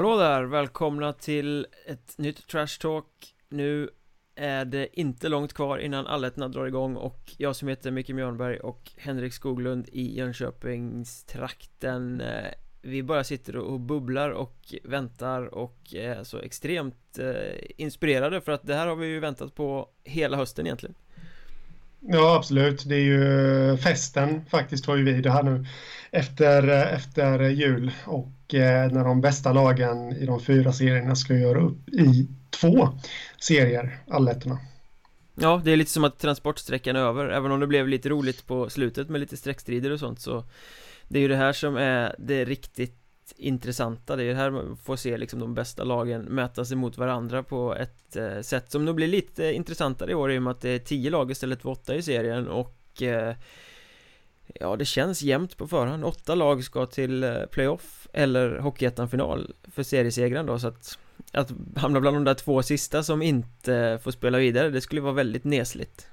Hallå där, välkomna till ett nytt Trash Talk. Nu är det inte långt kvar innan allettorna drar igång och jag som heter Micke Mjörnberg och Henrik Skoglund i Jönköpingstrakten eh, Vi bara sitter och bubblar och väntar och är så extremt eh, inspirerade för att det här har vi ju väntat på hela hösten egentligen. Ja, absolut. Det är ju eh, festen faktiskt har ju vi det här nu efter, eh, efter jul och eh, när de bästa lagen i de fyra serierna ska göra upp i två serier, allettorna. Ja, det är lite som att transportsträckan är över, även om det blev lite roligt på slutet med lite streckstrider och sånt så Det är ju det här som är det riktigt intressanta Det är här man får se liksom de bästa lagen möta sig mot varandra på ett eh, sätt som nog blir lite intressantare i år i och med att det är tio lag istället för åtta i serien och eh, Ja, det känns jämnt på förhand. Åtta lag ska till eh, playoff eller Hockeyettan-final för seriesegraren då så att Att hamna bland de där två sista som inte får spela vidare, det skulle vara väldigt nesligt.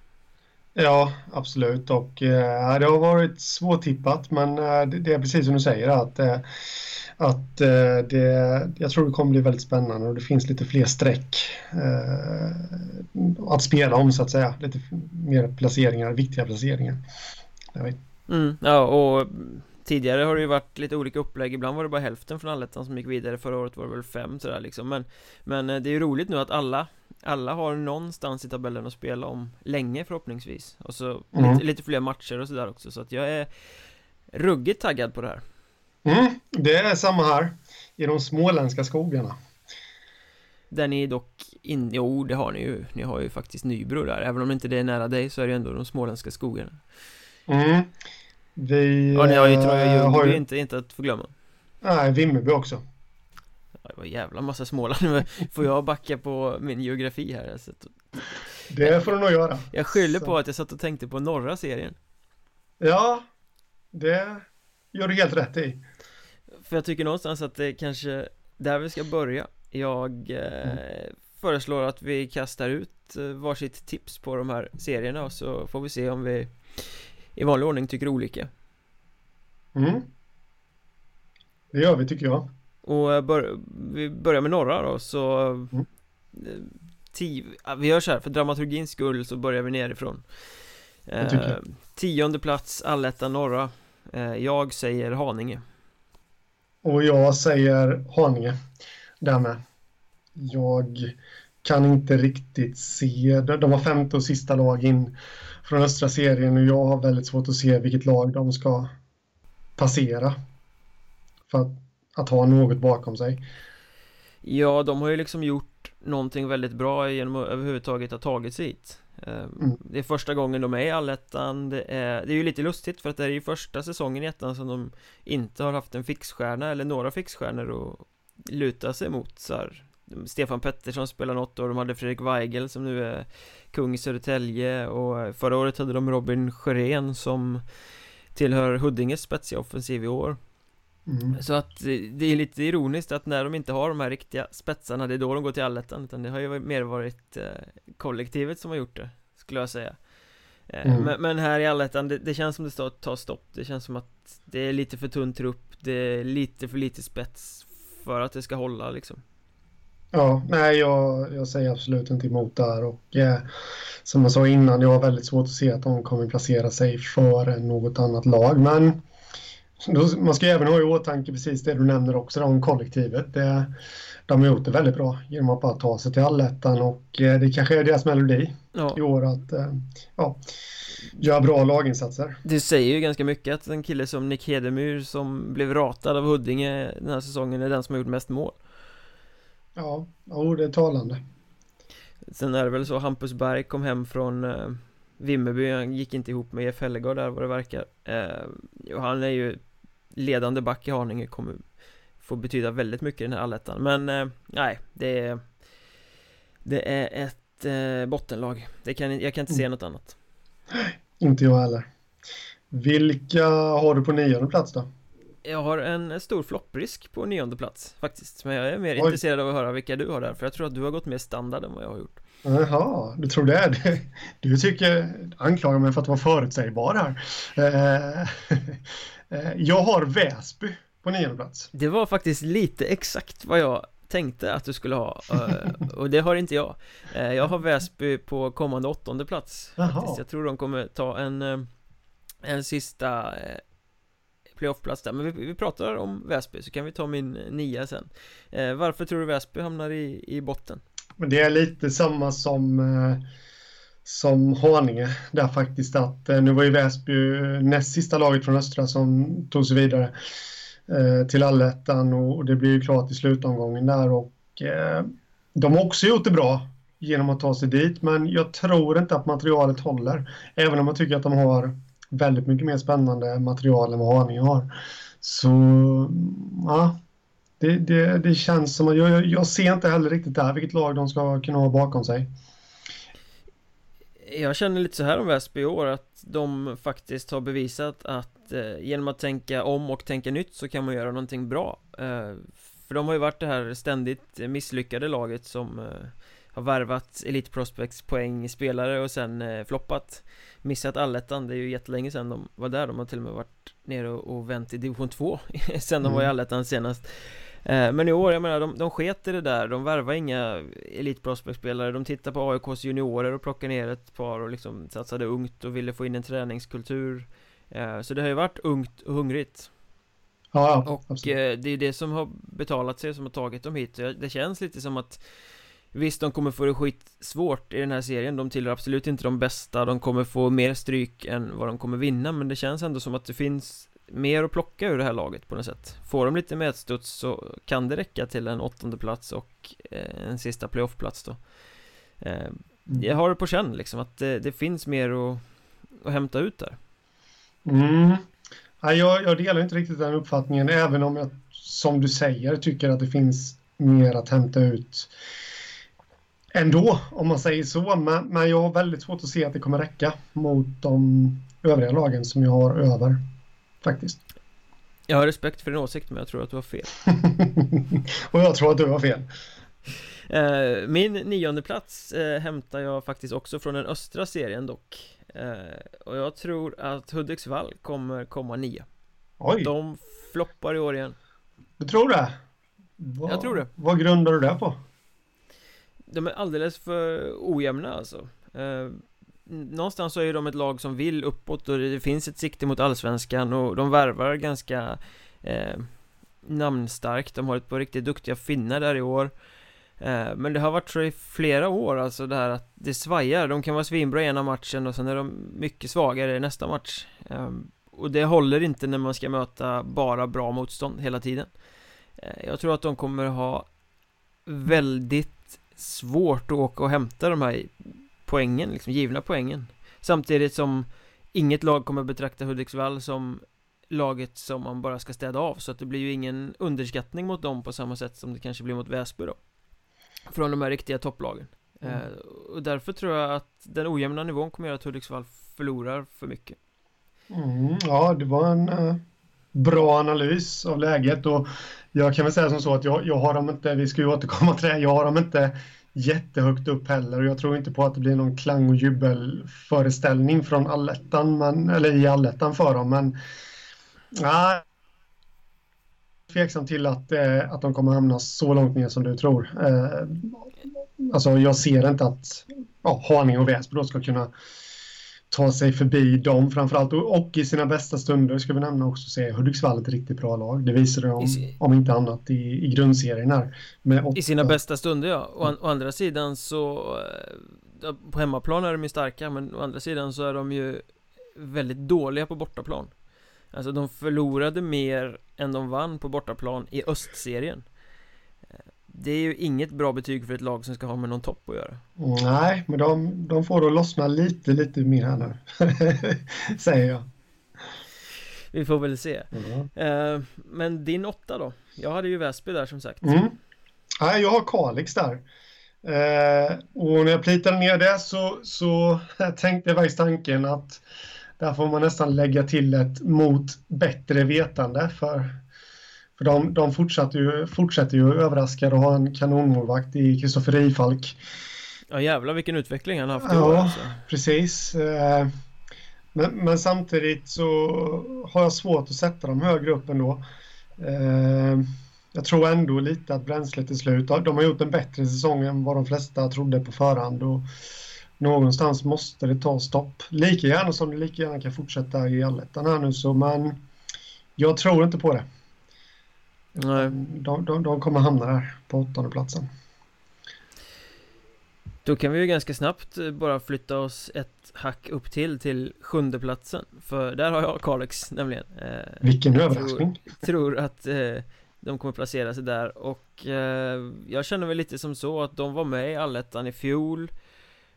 Ja, absolut och eh, det har varit svårtippat men eh, det, det, är precis som du säger att eh, att eh, det, jag tror det kommer bli väldigt spännande och det finns lite fler streck eh, att spela om så att säga. Lite mer placeringar, viktiga placeringar. Mm, ja, och tidigare har det ju varit lite olika upplägg. Ibland var det bara hälften från allettan som gick vidare. Förra året var det väl fem sådär liksom. Men, men eh, det är ju roligt nu att alla Alla har någonstans i tabellen att spela om länge förhoppningsvis. Och så mm. lite, lite fler matcher och sådär också. Så att jag är ruggigt taggad på det här Mm, det är samma här i de småländska skogarna. Där ni dock in, jo det har ni ju, ni har ju faktiskt Nybro där, även om inte det är nära dig så är det ändå de småländska skogarna. Mm. Vi... Och ni har ju Troja Ljungby, har ju... inte, inte att förglömma. Nej, Vimmerby också. det var jävla massa Småland, får jag backa på min geografi här? Alltså, det får du nog göra. Jag skyller så. på att jag satt och tänkte på norra serien. Ja, det gör du helt rätt i. För jag tycker någonstans att det kanske där vi ska börja Jag eh, mm. föreslår att vi kastar ut eh, varsitt tips på de här serierna och så får vi se om vi i vanlig ordning tycker olika Mm Det gör vi tycker jag Och eh, bör, vi börjar med norra då så mm. Eh, tio, Vi gör så här, för dramaturgins skull så börjar vi nerifrån eh, Tionde plats, allettan norra jag säger Haninge. Och jag säger Haninge därmed. Jag kan inte riktigt se, de var femte och sista lag in från östra serien och jag har väldigt svårt att se vilket lag de ska passera för att, att ha något bakom sig. Ja, de har ju liksom gjort någonting väldigt bra genom att överhuvudtaget ha tagit sig hit mm. Det är första gången de är i allettan det är, det är ju lite lustigt för att det är ju första säsongen i ettan som de inte har haft en fixstjärna eller några fixstjärnor att luta sig mot så här. Stefan Pettersson spelar något och de hade Fredrik Weigel som nu är kung i Södertälje och förra året hade de Robin Sjörén som tillhör Huddinges spetsiga offensiv i år Mm. Så att det är lite ironiskt att när de inte har de här riktiga spetsarna Det är då de går till allettan Utan det har ju mer varit eh, kollektivet som har gjort det Skulle jag säga eh, mm. men, men, här i allettan det, det känns som det står tar stopp Det känns som att det är lite för tunn trupp Det är lite för lite spets För att det ska hålla liksom Ja, nej jag, jag säger absolut inte emot där och eh, som jag sa innan, jag har väldigt svårt att se att de kommer placera sig före något annat lag men man ska även ha i åtanke precis det du nämner också om kollektivet. Det, de har gjort det väldigt bra genom att bara ta sig till allettan och eh, det kanske är deras melodi ja. i år att eh, ja, göra bra laginsatser. Det säger ju ganska mycket att en kille som Nick Hedemyr som blev ratad av Huddinge den här säsongen är den som har gjort mest mål. Ja, ja det är talande. Sen är det väl så Hampus Berg kom hem från eh, Vimmerby, han gick inte ihop med Jeff Hellegard där vad det verkar eh, och han är ju ledande back i Haninge kommer få betyda väldigt mycket i den här allettan men eh, nej det är det är ett eh, bottenlag det kan, jag kan inte se mm. något annat inte jag heller vilka har du på nionde plats då? Jag har en stor flopprisk på nionde plats faktiskt Men jag är mer Oj. intresserad av att höra vilka du har där För jag tror att du har gått mer standard än vad jag har gjort Jaha, du tror det? Du tycker, anklagar mig för att vara förutsägbar här. Eh, jag har Väsby på nionde plats. Det var faktiskt lite exakt vad jag tänkte att du skulle ha eh, och det har inte jag eh, Jag har Väsby på kommande åttonde plats faktiskt. Jag tror de kommer ta en En sista playoffplats där Men vi, vi pratar om Väsby så kan vi ta min nia sen Varför tror du Väsby hamnar i, i botten? Men det är lite samma som som Haninge där faktiskt att eh, nu var ju Väsby eh, näst sista laget från Östra som tog sig vidare Eh, till allettan och det blir ju klart i slutomgången där och eh, de har också gjort det bra genom att ta sig dit men jag tror inte att materialet håller även om man tycker att de har väldigt mycket mer spännande material än vad Haninge har. Så ja, det, det, det känns som att jag, jag ser inte heller riktigt där vilket lag de ska kunna ha bakom sig. Jag känner lite så här om Väsby i år att de faktiskt har bevisat att eh, genom att tänka om och tänka nytt så kan man göra någonting bra. Eh, För de har ju varit det här ständigt misslyckade laget som eh, har värvat Elite Prospects poäng spelare och sen eh, floppat. Missat allettan, det är ju jättelänge sedan de var där, de har till och med varit nere och, och vänt i division 2 Sen de var i mm. allettan senast men i år, jag menar, de, de sket i det där, de värvar inga Elite Prospect-spelare De tittar på AIKs juniorer och plockar ner ett par och liksom satsade ungt och ville få in en träningskultur. Eh, Så det har ju varit ungt och hungrigt. Ja, Och absolut. Eh, det är det som har betalat sig som har tagit dem hit. Det känns lite som att Visst, de kommer få det skitsvårt i den här serien. De tillhör absolut inte de bästa. De kommer få mer stryk än vad de kommer vinna. Men det känns ändå som att det finns mer att plocka ur det här laget på något sätt. Får de lite medstuds så kan det räcka till en åttonde plats och eh, en sista playoffplats då. Eh, mm. Jag har det på känn liksom att det, det finns mer att, att hämta ut där. Mm. ja, jag, jag delar inte riktigt den uppfattningen även om jag som du säger tycker att det finns mer att hämta ut ändå om man säger så. Men, men jag har väldigt svårt att se att det kommer räcka mot de övriga lagen som jag har över faktiskt. Jag har respekt för din åsikt men jag tror att du har fel. och jag tror att du har fel. Eh, min nionde plats eh, hämtar jag faktiskt också från den östra serien dock. Eh, och jag tror att Hudiksvall kommer komma nia. Oj. De floppar i år igen. Du tror det? Vad, jag tror det. Vad grundar du det på? De är alldeles för ojämna alltså. Någonstans så är de ett lag som vill uppåt och det finns ett sikte mot allsvenskan och de värvar ganska eh, namnstarkt. De har ett par riktigt duktiga finnar där i år. Eh, Men det har varit så i flera år alltså det här att det svajar. De kan vara svinbra i ena matchen och sen är de mycket svagare i nästa match. Eh, Och det håller inte när man ska möta bara bra motstånd hela tiden. Eh, Jag tror att de kommer ha väldigt svårt att åka och hämta de här poängen, liksom givna poängen. Samtidigt som inget lag kommer betrakta Hudiksvall som laget som man bara ska städa av så att det blir ju ingen underskattning mot dem på samma sätt som det kanske blir mot Väsby då. Från de här riktiga topplagen. Mm. eh, Och därför tror jag att den ojämna nivån kommer göra att Hudiksvall förlorar för mycket. Mm, Ja, det var en uh, bra analys av läget och jag kan väl säga som så att jag, jag har dem inte, vi ska ju återkomma till det, jag har dem inte jättehögt upp heller och jag tror inte på att det blir någon klang och jubelföreställning från allettan, men, eller i allettan för dem. Men nej, tveksam till att, eh, att de kommer hamna så långt ner som du tror. Eh, alltså jag ser inte att ja, Haninge och Väsby då ska kunna ta sig förbi dem framförallt och, och i sina bästa stunder ska vi nämna också så är Hudiksvall ett riktigt bra lag. Det visade de om, om inte annat i, i grundserien här. I sina bästa stunder ja, och å, å andra sidan så eh, på hemmaplan är de ju starka men å andra sidan så är de ju väldigt dåliga på bortaplan. Alltså de förlorade mer än de vann på bortaplan i östserien det är ju inget bra betyg för ett lag som ska ha med någon topp att göra. Nej, men de, de får då lossna lite, lite mer här nu. Säger jag. Vi får väl se. Mm. Uh, men din åtta då? Jag hade ju Väsby där som sagt. Mm. Nej, jag har Kalix där. Uh, och när jag plitade ner det så, så tänkte jag faktiskt tanken att där får man nästan lägga till ett mot bättre vetande för för de, de fortsätter, ju, fortsätter ju överraska och ha en kanonmålvakt i Kristoffer Rifalk. Ja jävlar vilken utveckling han har haft i år alltså. precis. Eh, men, men, samtidigt så har jag svårt att sätta dem högre upp ändå. Eh, jag tror ändå lite att bränslet är slut. De har gjort en bättre säsong än vad de flesta trodde på förhand. Och någonstans måste det ta stopp. Lika gärna som det lika gärna kan fortsätta i allettan här nu. Så, men jag tror inte på det. Nej. De, de, de kommer hamna där på åttonde platsen. Då kan vi ju ganska snabbt eh, bara flytta oss ett hack upp till till sjunde platsen. För där har jag Kalix nämligen. Eh, Vilken överraskning. Tror, tror att eh, de kommer placera sig där. Och eh, jag känner väl lite som så att de var med i allettan i fjol.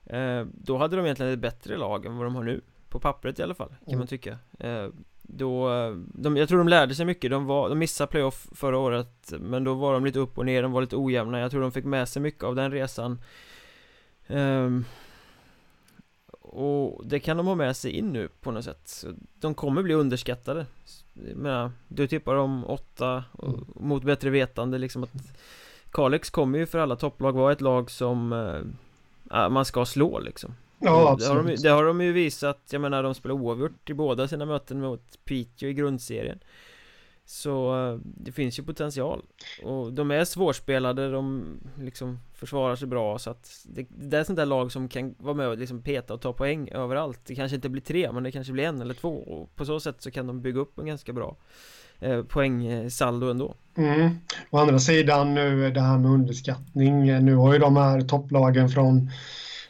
Eh, Då hade de egentligen ett bättre lag än vad de har nu. På pappret i alla fall, kan mm. man tycka. Eh, Då, de, jag tror de lärde sig mycket, de, var, de missade playoff förra året Men då var de lite upp och ner, de var lite ojämna. Jag tror de fick med sig mycket av den resan. Um, och det kan de ha med sig in nu på något sätt. De kommer bli underskattade. Menar, Du tippar om åtta mm. mot bättre vetande liksom att Kalix kommer ju för alla topplag vara ett lag som äh, man ska slå liksom Ja, det har, de, det har de ju visat, jag menar de spelar oavgjort i båda sina möten mot Piteå i grundserien. Så eh, det finns ju potential. Och de är svårspelade, de liksom försvarar sig bra så att det, det är sånt där lag som kan vara med och liksom peta och ta poäng överallt. Det kanske inte blir tre men det kanske blir en eller två och på så sätt så kan de bygga upp en ganska bra eh, poängsaldo ändå. Mm. Å andra sidan nu det här med underskattning Nu har ju de här topplagen från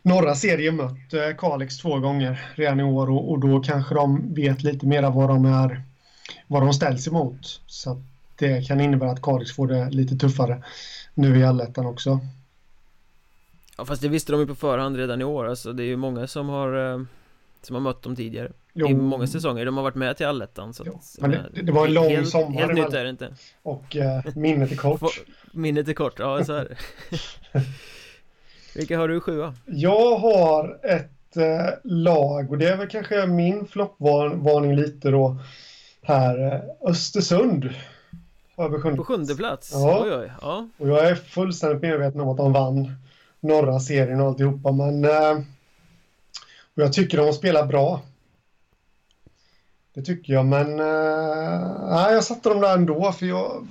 norra serien mött eh, Kalix två gånger redan i år och, och då kanske de vet lite mer vad de är vad de ställs emot. Så det kan innebära att Kalix får det lite tuffare nu i allettan också. Ja fast det visste de ju på förhand redan i år. Alltså det är ju många som har eh, Som har mött dem tidigare. Jo. I många säsonger, de har varit med till allettan så att, Men det, det, var en lång helt, sommar Helt nytt är det inte. Och eh, minnet är kort. Minnet är kort, ja så är det Vilka har du sjua? Jag har ett eh, lag och det är väl kanske min floppvarning lite då här. Eh, Östersund. På sjunde plats? Ja. Oj, oj. ja. Och jag är fullständigt medveten om att de vann norra serien och alltihopa, men eh, och jag tycker de har spelat bra. Det tycker jag, men eh, nej, jag satte dem där ändå för jag,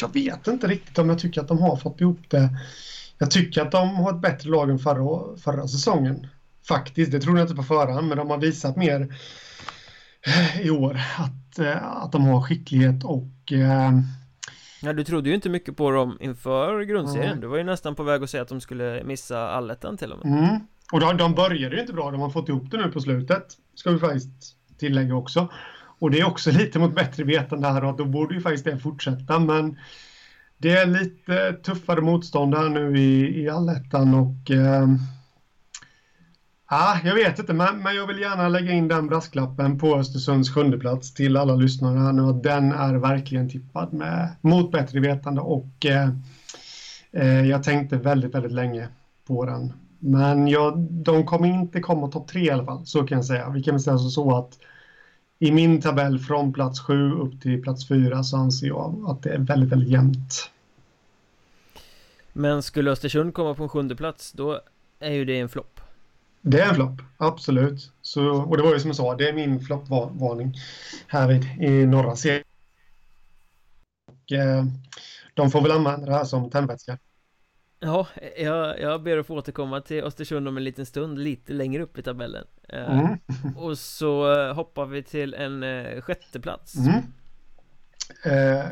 jag vet inte riktigt om jag tycker att de har fått ihop det. Jag tycker att de har ett bättre lag än förra, förra säsongen. Faktiskt, det trodde jag inte på förhand, men de har visat mer i år. Att, eh, att de har skicklighet och eh, Ja, du trodde ju inte mycket på dem inför grundserien. Mm. Du var ju nästan på väg att säga att de skulle missa allettan till och med. Mm. Och de, de började ju inte bra. De har fått ihop det nu på slutet. Ska vi faktiskt tillägga också. Och det är också lite mot bättre vetande här och då borde ju faktiskt det fortsätta. Men det är lite tuffare motstånd här nu i, i allettan och eh, ah, jag vet inte, men, men jag vill gärna lägga in den brasklappen på Östersunds sjunde plats till alla lyssnare här nu att den är verkligen tippad med mot bättre vetande och eh, eh, jag tänkte väldigt, väldigt länge på den. Men jag, de kommer inte komma topp tre i alla fall, så kan jag säga. Vi kan väl säga så att i min tabell från plats sju upp till plats fyra så anser jag att det är väldigt, väldigt jämnt. Men skulle Östersund komma på en sjunde plats då är ju det en flopp. Det är en flopp, absolut. Så, och det var ju som jag sa, det är min floppvarning här vid, i norra serien. Och, eh, de får väl använda det här som tändvätska. Ja, jag, jag ber att få återkomma till Östersund om en liten stund, lite längre upp i tabellen. Eh, mm. och så eh, hoppar vi till en eh, sjätte plats. Mm. Eh,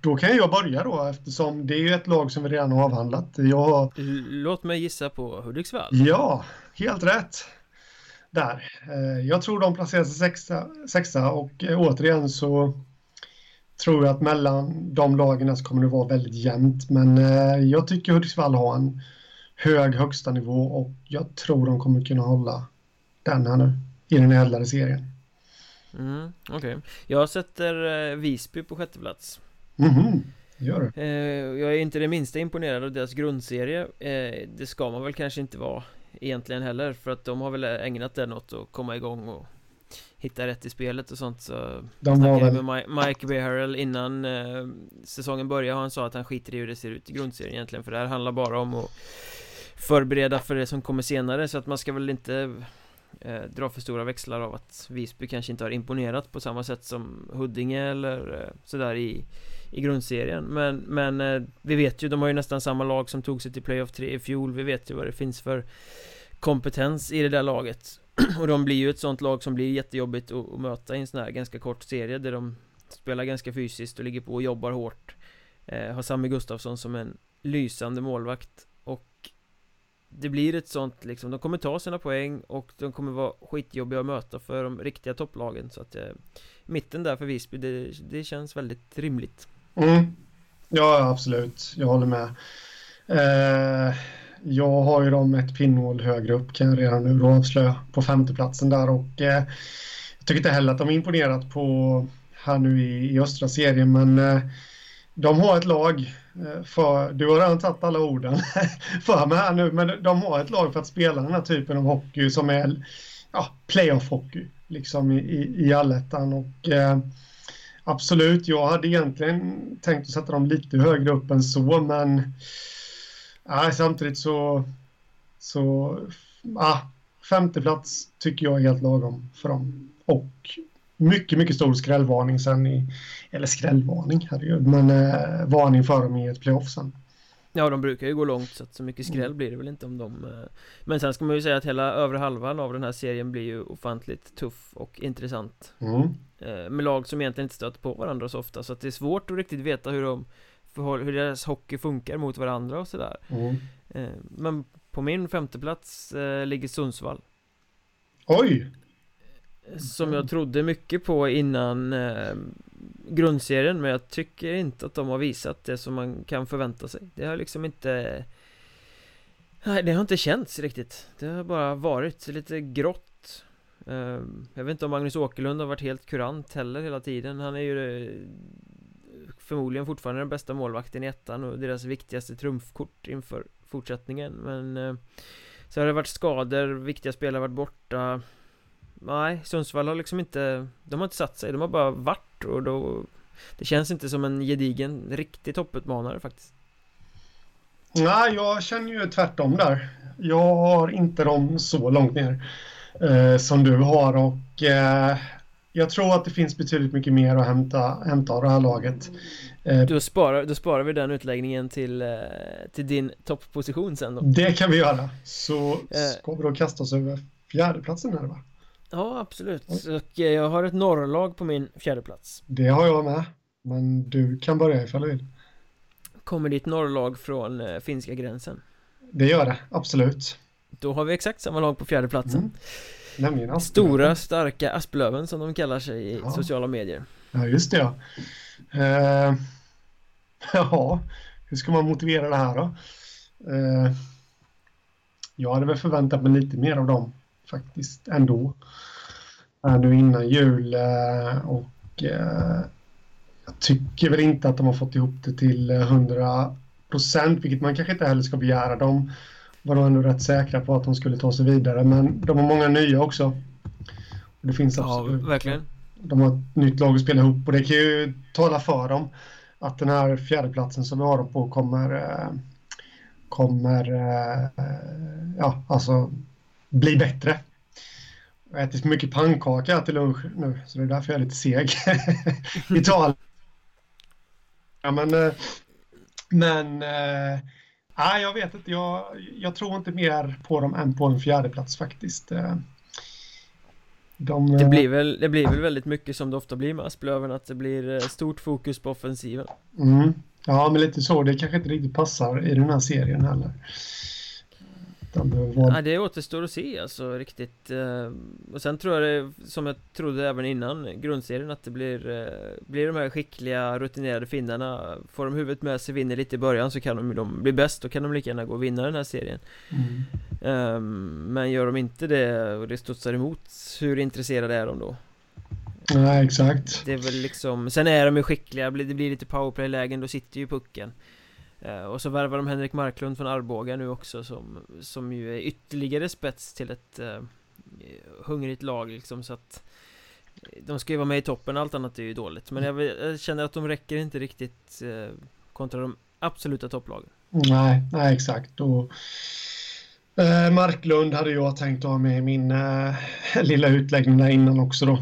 då kan jag börja då eftersom det är ett lag som vi redan har avhandlat. Jag. Låt mig gissa på Hudiksvall. Ja, helt rätt. Där. Eh, jag tror de placerar sig sexa, sexa och eh, återigen så tror jag att mellan de lagen så kommer det vara väldigt jämnt. Men eh, jag tycker Hudiksvall har en hög högsta nivå och jag tror de kommer kunna hålla den här nu i den ädlare serien. Mm, Okej, okay. jag sätter eh, Visby på sjätte plats mm, gör du eh, Jag är inte det minsta imponerad av deras grundserie Det ska man väl kanske inte vara egentligen heller för att de har väl ägnat den åt att komma igång och hitta rätt i spelet och sånt så De var väl... med Mike Beharrell innan eh, säsongen började han sa att han skiter i hur det ser ut i grundserien egentligen för det här handlar bara om att förbereda för det som kommer senare så att man ska väl inte eh, dra för stora växlar av att Visby kanske inte har imponerat på samma sätt som Huddinge eller eh, sådär i, i grundserien. Men, men eh, vi vet ju, de har ju nästan samma lag som tog sig till Playoff 3 i fjol Vi vet ju vad det finns för kompetens i det där laget Och de blir ju ett sånt lag som blir jättejobbigt att, möta i en sån här ganska kort serie där de spelar ganska fysiskt och ligger på och jobbar hårt eh, Har Sami Gustafsson som en lysande målvakt och det blir ett sånt liksom, de kommer ta sina poäng och de kommer vara skitjobbiga att möta för de riktiga topplagen så att eh, mitten där för Visby, det, det känns väldigt rimligt. Mm. Ja, absolut, jag håller med. Eh, jag har ju dem ett pinnhål högre upp kan jag redan nu då avslöja på femteplatsen där och eh, jag tycker inte heller att de är imponerat på här nu i, i östra serien men eh, de har ett lag eh, för, du har redan tagit alla orden för mig här nu, men de har ett lag för att spela den här typen av hockey som är ja, playoff-hockey liksom i, i, i allettan. Och, eh, absolut, jag hade egentligen tänkt att sätta dem lite högre upp än så, men eh, samtidigt så, så ah, femte plats tycker jag är helt lagom för dem. Och mycket, mycket stor skrällvarning sen i, eller skrällvarning, herregud, men eh, varning för dem i ett playoff sen. Ja, de brukar ju gå långt så att så mycket skräll mm. blir det väl inte om de eh... Men sen ska man ju säga att hela övre halvan av den här serien blir ju ofantligt tuff och intressant mm. eh, Med lag som egentligen inte stöter på varandra så ofta så att det är svårt att riktigt veta hur de hur deras hockey funkar mot varandra och sådär. Mm. eh, Men på min femteplats eh, ligger Sundsvall. Oj! Som jag trodde mycket på innan eh, grundserien Men jag tycker inte att de har visat det som man kan förvänta sig. Det har liksom inte Nej, det har inte känts riktigt. Det har bara varit lite grått. Eh, Jag vet inte om Magnus Åkerlund har varit helt kurant heller hela tiden. Han är ju eh, Förmodligen fortfarande den bästa målvakten i ettan och deras viktigaste trumfkort inför fortsättningen Men eh, Så har det varit skador, viktiga spelare har varit borta. Nej, Sundsvall har liksom inte De har inte satt sig, de har bara varit och då Det känns inte som en gedigen, riktig topputmanare faktiskt. Nej, jag känner ju tvärtom där. Jag har inte dem så långt ner eh, Som du har och eh, jag tror att det finns betydligt mycket mer att hämta, hämta av det här laget eh, då, sparar, då sparar vi den utläggningen till, eh, till din toppposition sen då Det kan vi göra Så eh. ska vi då kasta oss över fjärdeplatsen här va? Ja, absolut. Och jag har ett norrlag på min fjärde plats. Det har jag med. Men du kan börja ifall du vill. Kommer ditt norrlag från finska gränsen? Det gör det, absolut. Då har vi exakt samma lag på fjärde platsen. Mm. Nämligen Stora, starka Asplöven som de kallar sig i ja. sociala medier. Ja, just det ja. Uh, ja, hur ska man motivera det här då? Uh, jag hade väl förväntat mig lite mer av dem faktiskt ändå. Äh, nu innan jul äh, och äh, jag tycker väl inte att de har fått ihop det till 100 procent, vilket man kanske inte heller ska begära. De var nog ändå rätt säkra på att de skulle ta sig vidare, men de har många nya också. Och det finns absolut. Ja, verkligen. De har ett nytt lag att spela ihop och det kan ju tala för dem att den här fjärdeplatsen som vi har dem på kommer kommer ja, alltså bli bättre. Jag äter för mycket pannkaka till lunch nu, så det är därför jag är lite seg. Italien. Ja, men, eh, men nej, jag vet inte. Jag, jag tror inte mer på dem än på en fjärde plats faktiskt. Eh, de, det, blir väl, det blir väl väldigt mycket som det ofta blir med Asplöven, att det blir stort fokus på offensiven. Mm. Ja, men lite så. Det kanske inte riktigt passar i den här serien heller. Ja, det återstår att se alltså riktigt eh, Och sen tror jag det, som jag trodde även innan grundserien att det blir eh, Blir de här skickliga rutinerade finnarna Får de huvudet med sig, vinner lite i början så kan de, de bli bäst Då kan de lika gärna gå och vinna den här serien mm. um, Men gör de inte det och det studsar emot Hur intresserade är de då? Nej, exakt Det är väl liksom Sen är de ju skickliga, det blir lite powerplay-lägen Då sitter ju pucken Eh, och så värvar de Henrik Marklund från Arboga nu också som, som ju är ytterligare spets till ett eh, hungrigt lag liksom så att eh, De ska ju vara med i toppen, allt annat är ju dåligt. Men jag, jag känner att de räcker inte riktigt eh, kontra de absoluta topplagen. Nej, nej exakt. Och Eh, Marklund hade jag tänkt ha med i min eh, lilla utläggning där innan också då.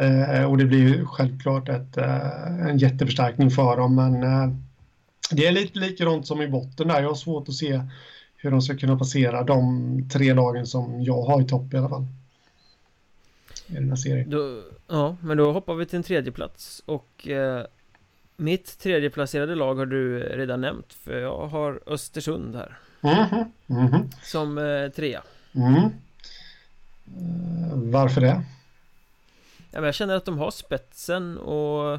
Eh, och det blir ju självklart ett, eh, en jätteförstärkning för dem men eh, det är lite likadant som i botten där. Jag har svårt att se hur de ska kunna passera de tre lagen som jag har i topp i alla fall. I den här serien. Då, ja, men då hoppar vi till en tredje plats och eh, mitt tredjeplacerade lag har du redan nämnt för jag har Östersund här. Mhm, mhm. Som eh, trea. Mm. Eh, varför det? Ja, men jag känner att de har spetsen och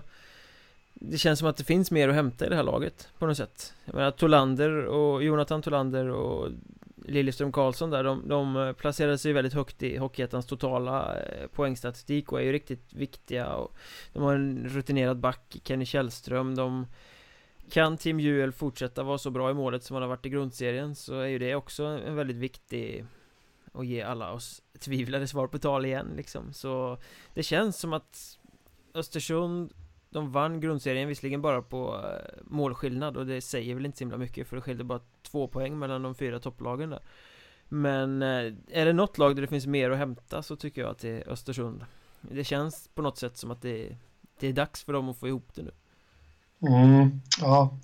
det känns som att det finns mer att hämta i det här laget på något sätt. Jag menar Tolander och Jonathan Tolander och Liljeström Karlsson där de, de eh, placerade sig väldigt högt i Hockeyettans totala eh, poängstatistik och är ju riktigt viktiga och De har en rutinerad back, Kenny Källström, de Kan Tim Juel fortsätta vara så bra i målet som han har varit i grundserien så är ju det också en väldigt viktig och ge alla oss tvivlade svar på tal igen liksom. Så det känns som att Östersund de vann grundserien visserligen bara på eh, målskillnad och det säger väl inte så himla mycket för det skilde bara två poäng mellan de fyra topplagen där Men eh, är det något lag där det finns mer att hämta så tycker jag att det är Östersund Det känns på något sätt som att det, det är dags för dem att få ihop det nu Mm, ja,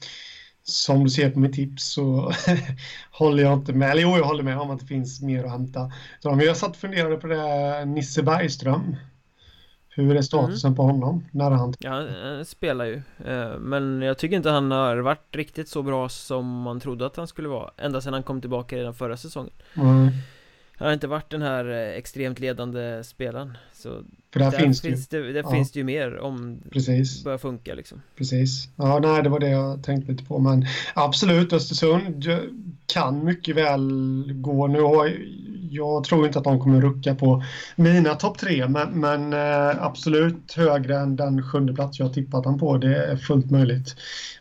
som du ser på mitt tips så håller jag inte med. Eller jo, jag håller med om att det finns mer att hämta. Så jag satt och funderade på det Nisse Bergström. Hur är statusen mm. på honom? När han... Ja, han spelar ju eh, Men jag tycker inte han har varit riktigt så bra som man trodde att han skulle vara Ända sedan han kom tillbaka redan förra säsongen mm. Han har inte varit den här eh, extremt ledande spelaren Så För där, där finns, finns det, där ja. finns det ju mer om Precis. det börjar funka liksom Precis Ja, nej, det var det jag tänkte lite på Men absolut, Östersund kan mycket väl gå Nu har jag tror inte att de kommer rucka på mina topp tre, men, men eh, absolut högre än den sjunde plats jag tippat han på. Det är fullt möjligt.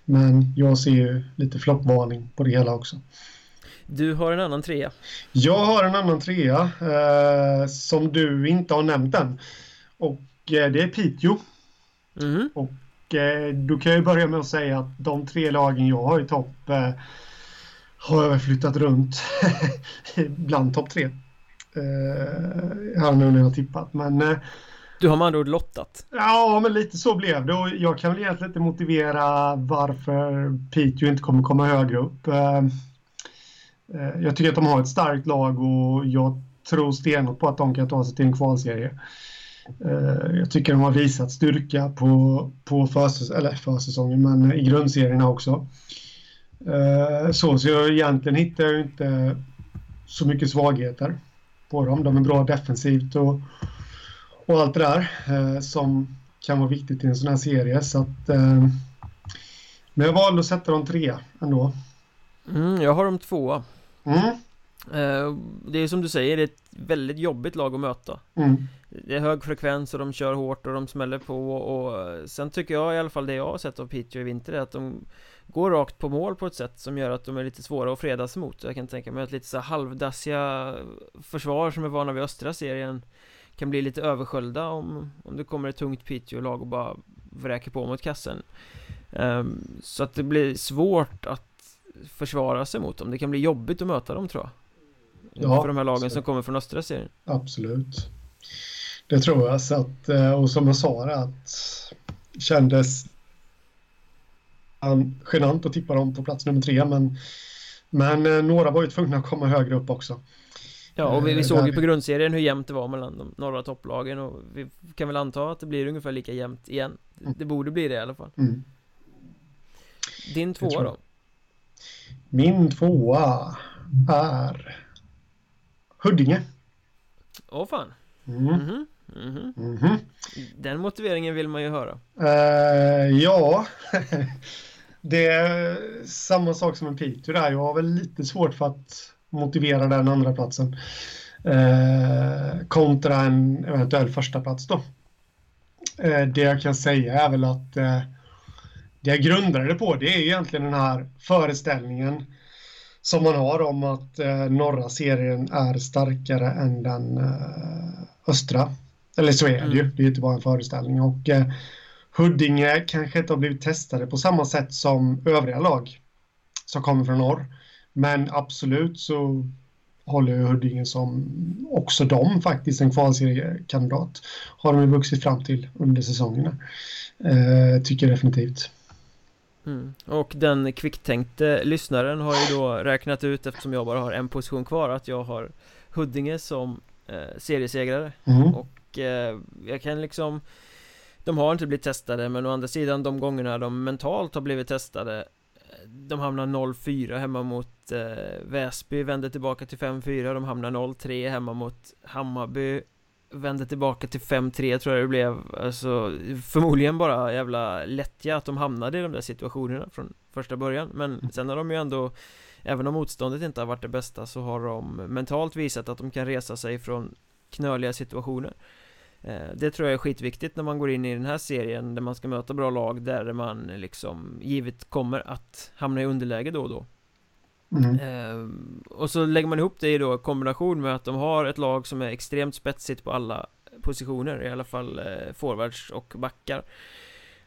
Men jag ser ju lite floppvarning på det hela också. Du har en annan trea. Jag har en annan trea eh, som du inte har nämnt än. Och eh, det är Piteå. Mm. Och eh, då kan jag börja med att säga att de tre lagen jag har i topp eh, har jag flyttat runt bland topp tre. Eh, här nu när jag har tippat. Men, eh, du har med andra ord lottat? Ja, men lite så blev det. Och jag kan väl egentligen inte motivera varför Piteå inte kommer komma högre upp. Eh, jag tycker att de har ett starkt lag och jag tror stenhårt på att de kan ta sig till en kvalserie. Eh, jag tycker de har visat styrka på, på försäs eller försäsongen, men i grundserierna också. Eh, så, så jag egentligen hittar jag inte så mycket svagheter på dem. De är bra defensivt och, och allt det där som kan vara viktigt i en sån här serie. Så att, men jag valde att sätta dem tre ändå. Mm, jag har dem tvåa. Mm. Eh, det är som du säger, det är ett väldigt jobbigt lag att möta. Mm. Det är hög frekvens och de kör hårt och de smäller på och sen tycker jag i alla fall det jag har sett av Piteå i vinter är att de går rakt på mål på ett sätt som gör att de är lite svåra att fredas mot Jag kan tänka mig att lite så halvdassiga försvar som är vana vid östra serien kan bli lite översköljda om, om det kommer ett tungt Piteå-lag och bara vräker på mot kassen um, Så att det blir svårt att försvara sig mot dem Det kan bli jobbigt att möta dem tror jag Ja, för de här lagen absolut. som kommer från östra serien Absolut Det tror jag så att, eh, och som jag sa det att kändes genant att tippa dem på plats nummer tre, men, men eh, några var ju tvungna att komma högre upp också. Ja, och vi, vi eh, såg ju på grundserien hur jämnt det var mellan de norra topplagen och vi kan väl anta att det blir ungefär lika jämnt igen. Mm. Det borde bli det i alla fall. Mm. Din tvåa då? Min tvåa är Huddinge. Åh fan. Mm. Mm -hmm. Mm -hmm. Den motiveringen vill man ju höra. Uh, ja, det är samma sak som en Piteå där. Jag har väl lite svårt för att motivera den andra platsen uh, kontra en eventuell första plats då. Uh, det jag kan säga är väl att det jag grundade det på det är egentligen den här föreställningen som man har om att norra serien är starkare än den östra. Eller så är det ju, mm. det är inte bara en föreställning. Och eh, Huddinge kanske inte har blivit testade på samma sätt som övriga lag som kommer från norr. Men absolut så håller jag Huddinge som också de faktiskt en kvalseriekandidat. Har de ju vuxit fram till under säsongerna. Eh, tycker definitivt. Mm. Och den kvicktänkte lyssnaren har ju då räknat ut eftersom jag bara har en position kvar att jag har Huddinge som eh, seriesegrare mm. och eh, jag kan liksom De har inte blivit testade men å andra sidan de gångerna de mentalt har blivit testade De hamnar 0-4 hemma mot eh, Väsby, vänder tillbaka till 5-4 De hamnar 0-3 hemma mot Hammarby Vände tillbaka till 5-3 tror jag det blev. Alltså förmodligen bara jävla lättja att de hamnade i de där situationerna från första början. Men sen har de ju ändå Även om motståndet inte har varit det bästa så har de mentalt visat att de kan resa sig från knöliga situationer. Eh, Det tror jag är skitviktigt när man går in i den här serien där man ska möta bra lag där man liksom givet kommer att hamna i underläge då och då Mm. Eh, och så lägger man ihop det i då kombination med att de har ett lag som är extremt spetsigt på alla positioner I alla fall eh, forwards och backar.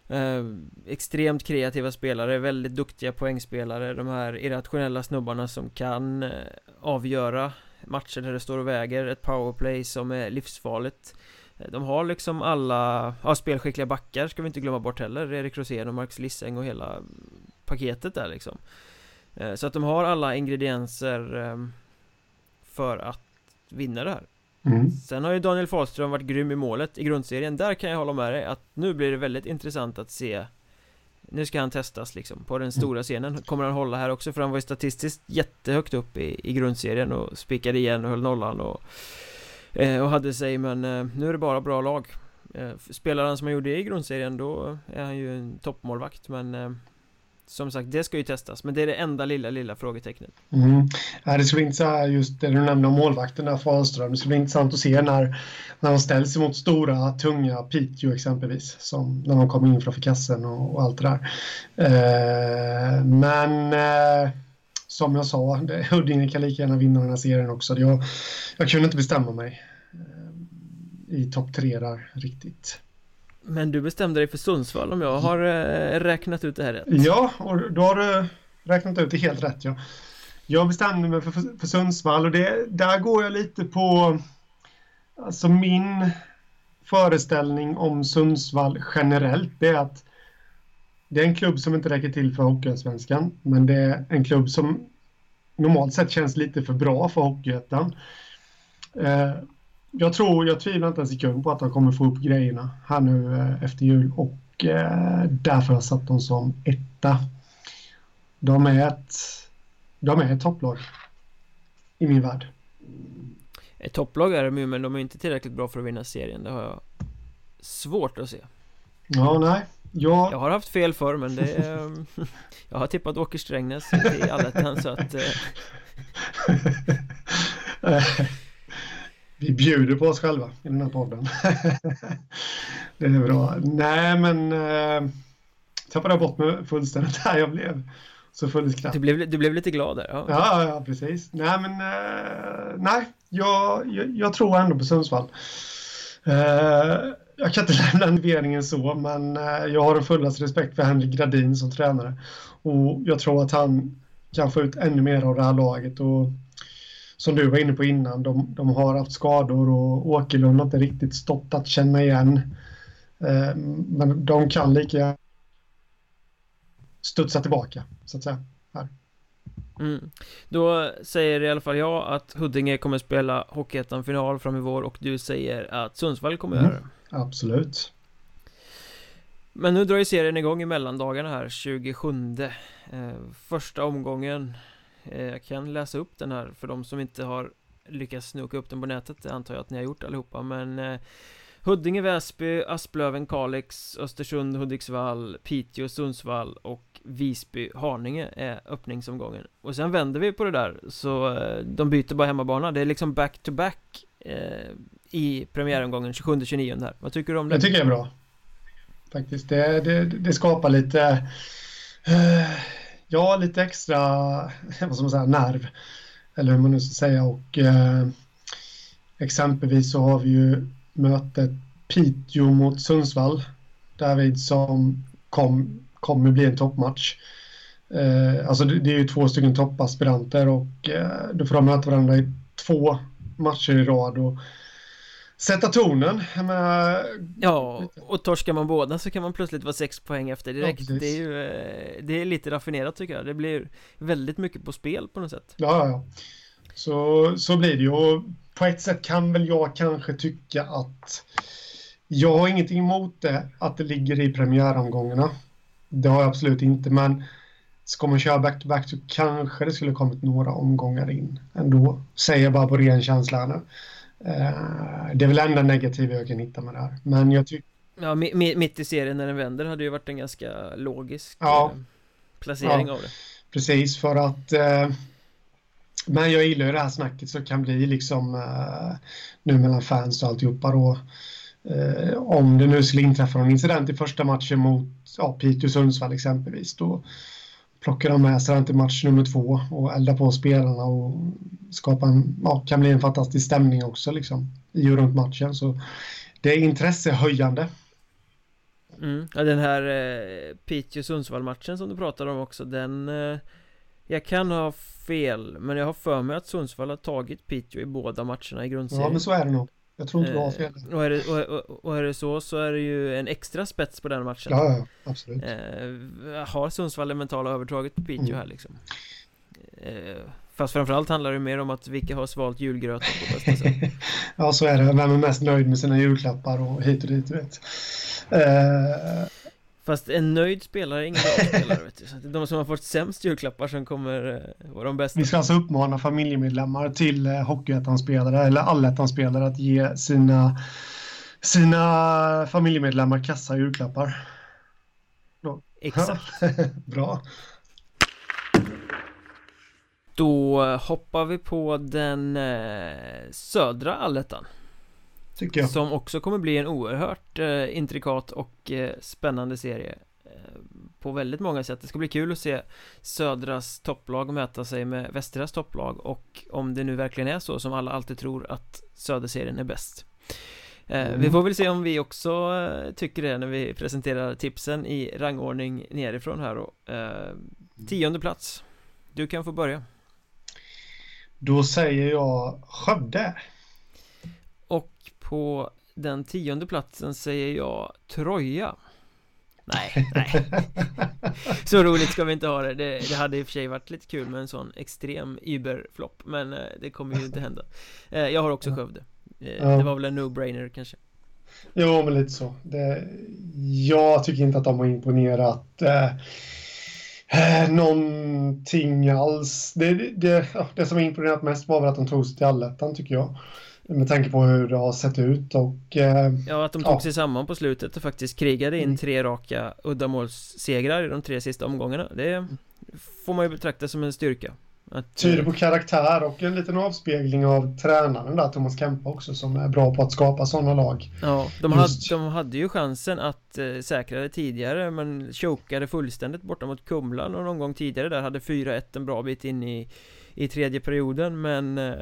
Eh, Extremt kreativa spelare, väldigt duktiga poängspelare De här irrationella snubbarna som kan eh, avgöra matcher där det står och väger Ett powerplay som är livsfarligt. Eh, de har liksom alla, ja spelskickliga backar ska vi inte glömma bort heller. Erik Rosén och Marcus Lisseng och hela paketet där liksom så att de har alla ingredienser ehm, För att vinna det här. Mm. Sen har ju Daniel Fahlström varit grym i målet i grundserien. Där kan jag hålla med dig att nu blir det väldigt intressant att se. Nu ska han testas liksom på den stora scenen. Kommer han hålla här också? För han var ju statistiskt jättehögt upp i, i grundserien och spikade igen och höll nollan och eh, Och hade sig. Men eh, nu är det bara bra lag. Spelar han som han gjorde i grundserien då är han ju en toppmålvakt. Men som sagt, det ska ju testas, men det är det enda lilla, lilla frågetecknet. Mm. Ja, det ska bli intressant, just det du nämnde om målvakten där, Fahlström. Det ska bli intressant att se när, när de ställs emot stora, tunga Piteå exempelvis, som när de kommer in framför kassen och, och allt det där. Eh, men eh, som jag sa, Huddinge kan lika gärna vinna den här serien också. Jag, jag kunde inte bestämma mig eh, i topp tre där riktigt. Men du bestämde dig för Sundsvall om jag har eh, räknat ut det här rätt? Ja, och då har du räknat ut det helt rätt ja. Jag bestämde mig för, för, för Sundsvall och det, där går jag lite på alltså min föreställning om Sundsvall generellt. Det är att det är en klubb som inte räcker till för Hockeyallsvenskan, men det är en klubb som normalt sett känns lite för bra för Hockeyettan. Eh, jag tror, jag tvivlar inte en sekund på att de kommer få upp grejerna här nu eh, efter jul och eh, därför har jag satt dem som etta. De är ett, de är ett topplag i min värld. Ett topplag är de ju, men de är inte tillräckligt bra för att vinna serien. Det har jag svårt att se. Ja, nej. Jag, jag har haft fel förr, men det är, Jag har tippat Åker Strängnäs i allettan så att... Eh... Vi bjuder på oss själva i den här podden. det är bra. Nej, men eh, tappade jag bort mig fullständigt här. Jag blev så full skratt. Du blev, du blev lite glad där? Ja, ja, ja precis. Nej, men eh, nej, jag, jag, jag, tror ändå på Sundsvall. Eh, jag kan inte lämna motiveringen så, men eh, jag har en fullaste respekt för Henrik Gradin som tränare. Och jag tror att han kan få ut ännu mer av det här laget. Och som du var inne på innan, de, de har haft skador och Åkerlund har inte riktigt stått att känna igen. Eh, men de kan lika studsa tillbaka, så att säga. Här. Mm. Då säger i alla fall jag att Huddinge kommer spela Hockeyettan-final fram i vår och du säger att Sundsvall kommer mm. göra det. Absolut. Men nu drar ju serien igång i mellandagarna här, 27 eh, Första omgången jag kan läsa upp den här för de som inte har lyckats snoka upp den på nätet Det antar jag att ni har gjort allihopa men eh, Huddinge, Väsby, Asplöven, Kalix, Östersund, Hudiksvall, Piteå, Sundsvall och Visby, Haninge är öppningsomgången. Och sen vänder vi på det där så eh, de byter bara hemmabana. Det är liksom back to back eh, i premiäromgången 27-29 här. Vad tycker du om det? Jag tycker det är bra. Faktiskt, det, det, det skapar lite eh, ja, lite extra vad ska man säga, nerv. Eller hur man nu ska säga. Och, eh, exempelvis så har vi ju mötet Piteå mot Sundsvall. Därvid som kom, kommer bli en toppmatch. Eh, alltså det, det, är ju två stycken toppaspiranter och eh, då får de möta varandra i två matcher i rad och sätta tonen. Med... Ja, och torskar man båda så kan man plötsligt vara sex poäng efter direkt. Ja, det är ju eh, det är lite raffinerat tycker jag. Det blir väldigt mycket på spel på något sätt. Ja, ja, ja. Så, så blir det ju. Och på ett sätt kan väl jag kanske tycka att jag har ingenting emot det, att det ligger i premiäromgångarna. Det har jag absolut inte, men ska man köra back-to-back -back så kanske det skulle kommit några omgångar in ändå. Säger jag bara på ren känsla nu. Uh, det är väl enda negativa jag kan hitta med det här. Men jag tycker... Ja, mitt i serien när den vänder hade ju varit en ganska logisk ja. uh, placering ja. av det. Precis, för att uh, men jag gillar ju det här snacket som kan bli liksom uh, nu mellan fans och alltihopa då. Uh, om det nu skulle inträffa någon incident i första matchen mot ja, Piteå Sundsvall exempelvis då plockar de med sig den till match nummer två och eldar på spelarna och skapar en, ja, kan bli en fantastisk stämning också liksom i och runt matchen så det är intressehöjande. Mm. Ja, den här eh, Piteå Sundsvall matchen som du pratar om också den eh, Jag kan ha fel men jag har för mig att Sundsvall har tagit Piteå i båda matcherna i grundserien Ja men så är det nog jag tror inte du har fel. Och är, det, och, och, och är det så så är det ju en extra spets på den matchen. Ja, ja absolut. Eh, har Sundsvall det mentala övertaget på Piteå mm. här liksom? Eh, fast framförallt handlar det mer om att vilka har svalt julgröten på bästa sätt. ja, så är det. Vem är mest nöjd med sina julklappar och hit och dit, du vet. Eh, Fast en nöjd spelare är ingen bra spelare vet du. De som har fått sämst julklappar som kommer eh, vara de bästa Vi ska alltså uppmana familjemedlemmar till eh, Hockeyettan-spelare eller Allettan-spelare att ge sina sina familjemedlemmar kassa julklappar. Då. Exakt. Bra. Då hoppar vi på den eh, södra allettan. Tycker jag. Som också kommer bli en oerhört eh, intrikat och eh, spännande serie eh, På väldigt många sätt. Det ska bli kul att se Södras topplag möta sig med Västras topplag Och om det nu verkligen är så som alla alltid tror att Söderserien är bäst. Eh, mm. Vi får väl se om vi också eh, tycker det när vi presenterar tipsen i rangordning nerifrån här då. Eh, Tionde plats. Du kan få börja. Då säger jag Skövde och på den tionde platsen säger jag Troja. Nej, nej. Så roligt ska vi inte ha det. det Det hade i och för sig varit lite kul med en sån extrem überflopp Men eh, det kommer ju inte hända. Eh, Jag har också Skövde. Eh. Det var väl en no-brainer kanske. Jo, men lite så. Det, Jag tycker inte att de har imponerat eh, Någonting alls. Det, det, det, som har imponerat mest var väl att de tog sig till allettan tycker jag med tanke på hur det har sett ut och... Eh, ja, att de tog ja. sig samman på slutet och faktiskt krigade in mm. tre raka uddamålssegrar i de tre sista omgångarna Det får man ju betrakta som en styrka att, Tyder på karaktär och en liten avspegling av tränaren där, Thomas Kempa också, som är bra på att skapa sådana lag. Ja, de, hade, de hade ju chansen att eh, säkra det tidigare, men chokade fullständigt borta mot Kumla någon gång tidigare där, hade 4-1 en bra bit in i i tredje perioden men eh,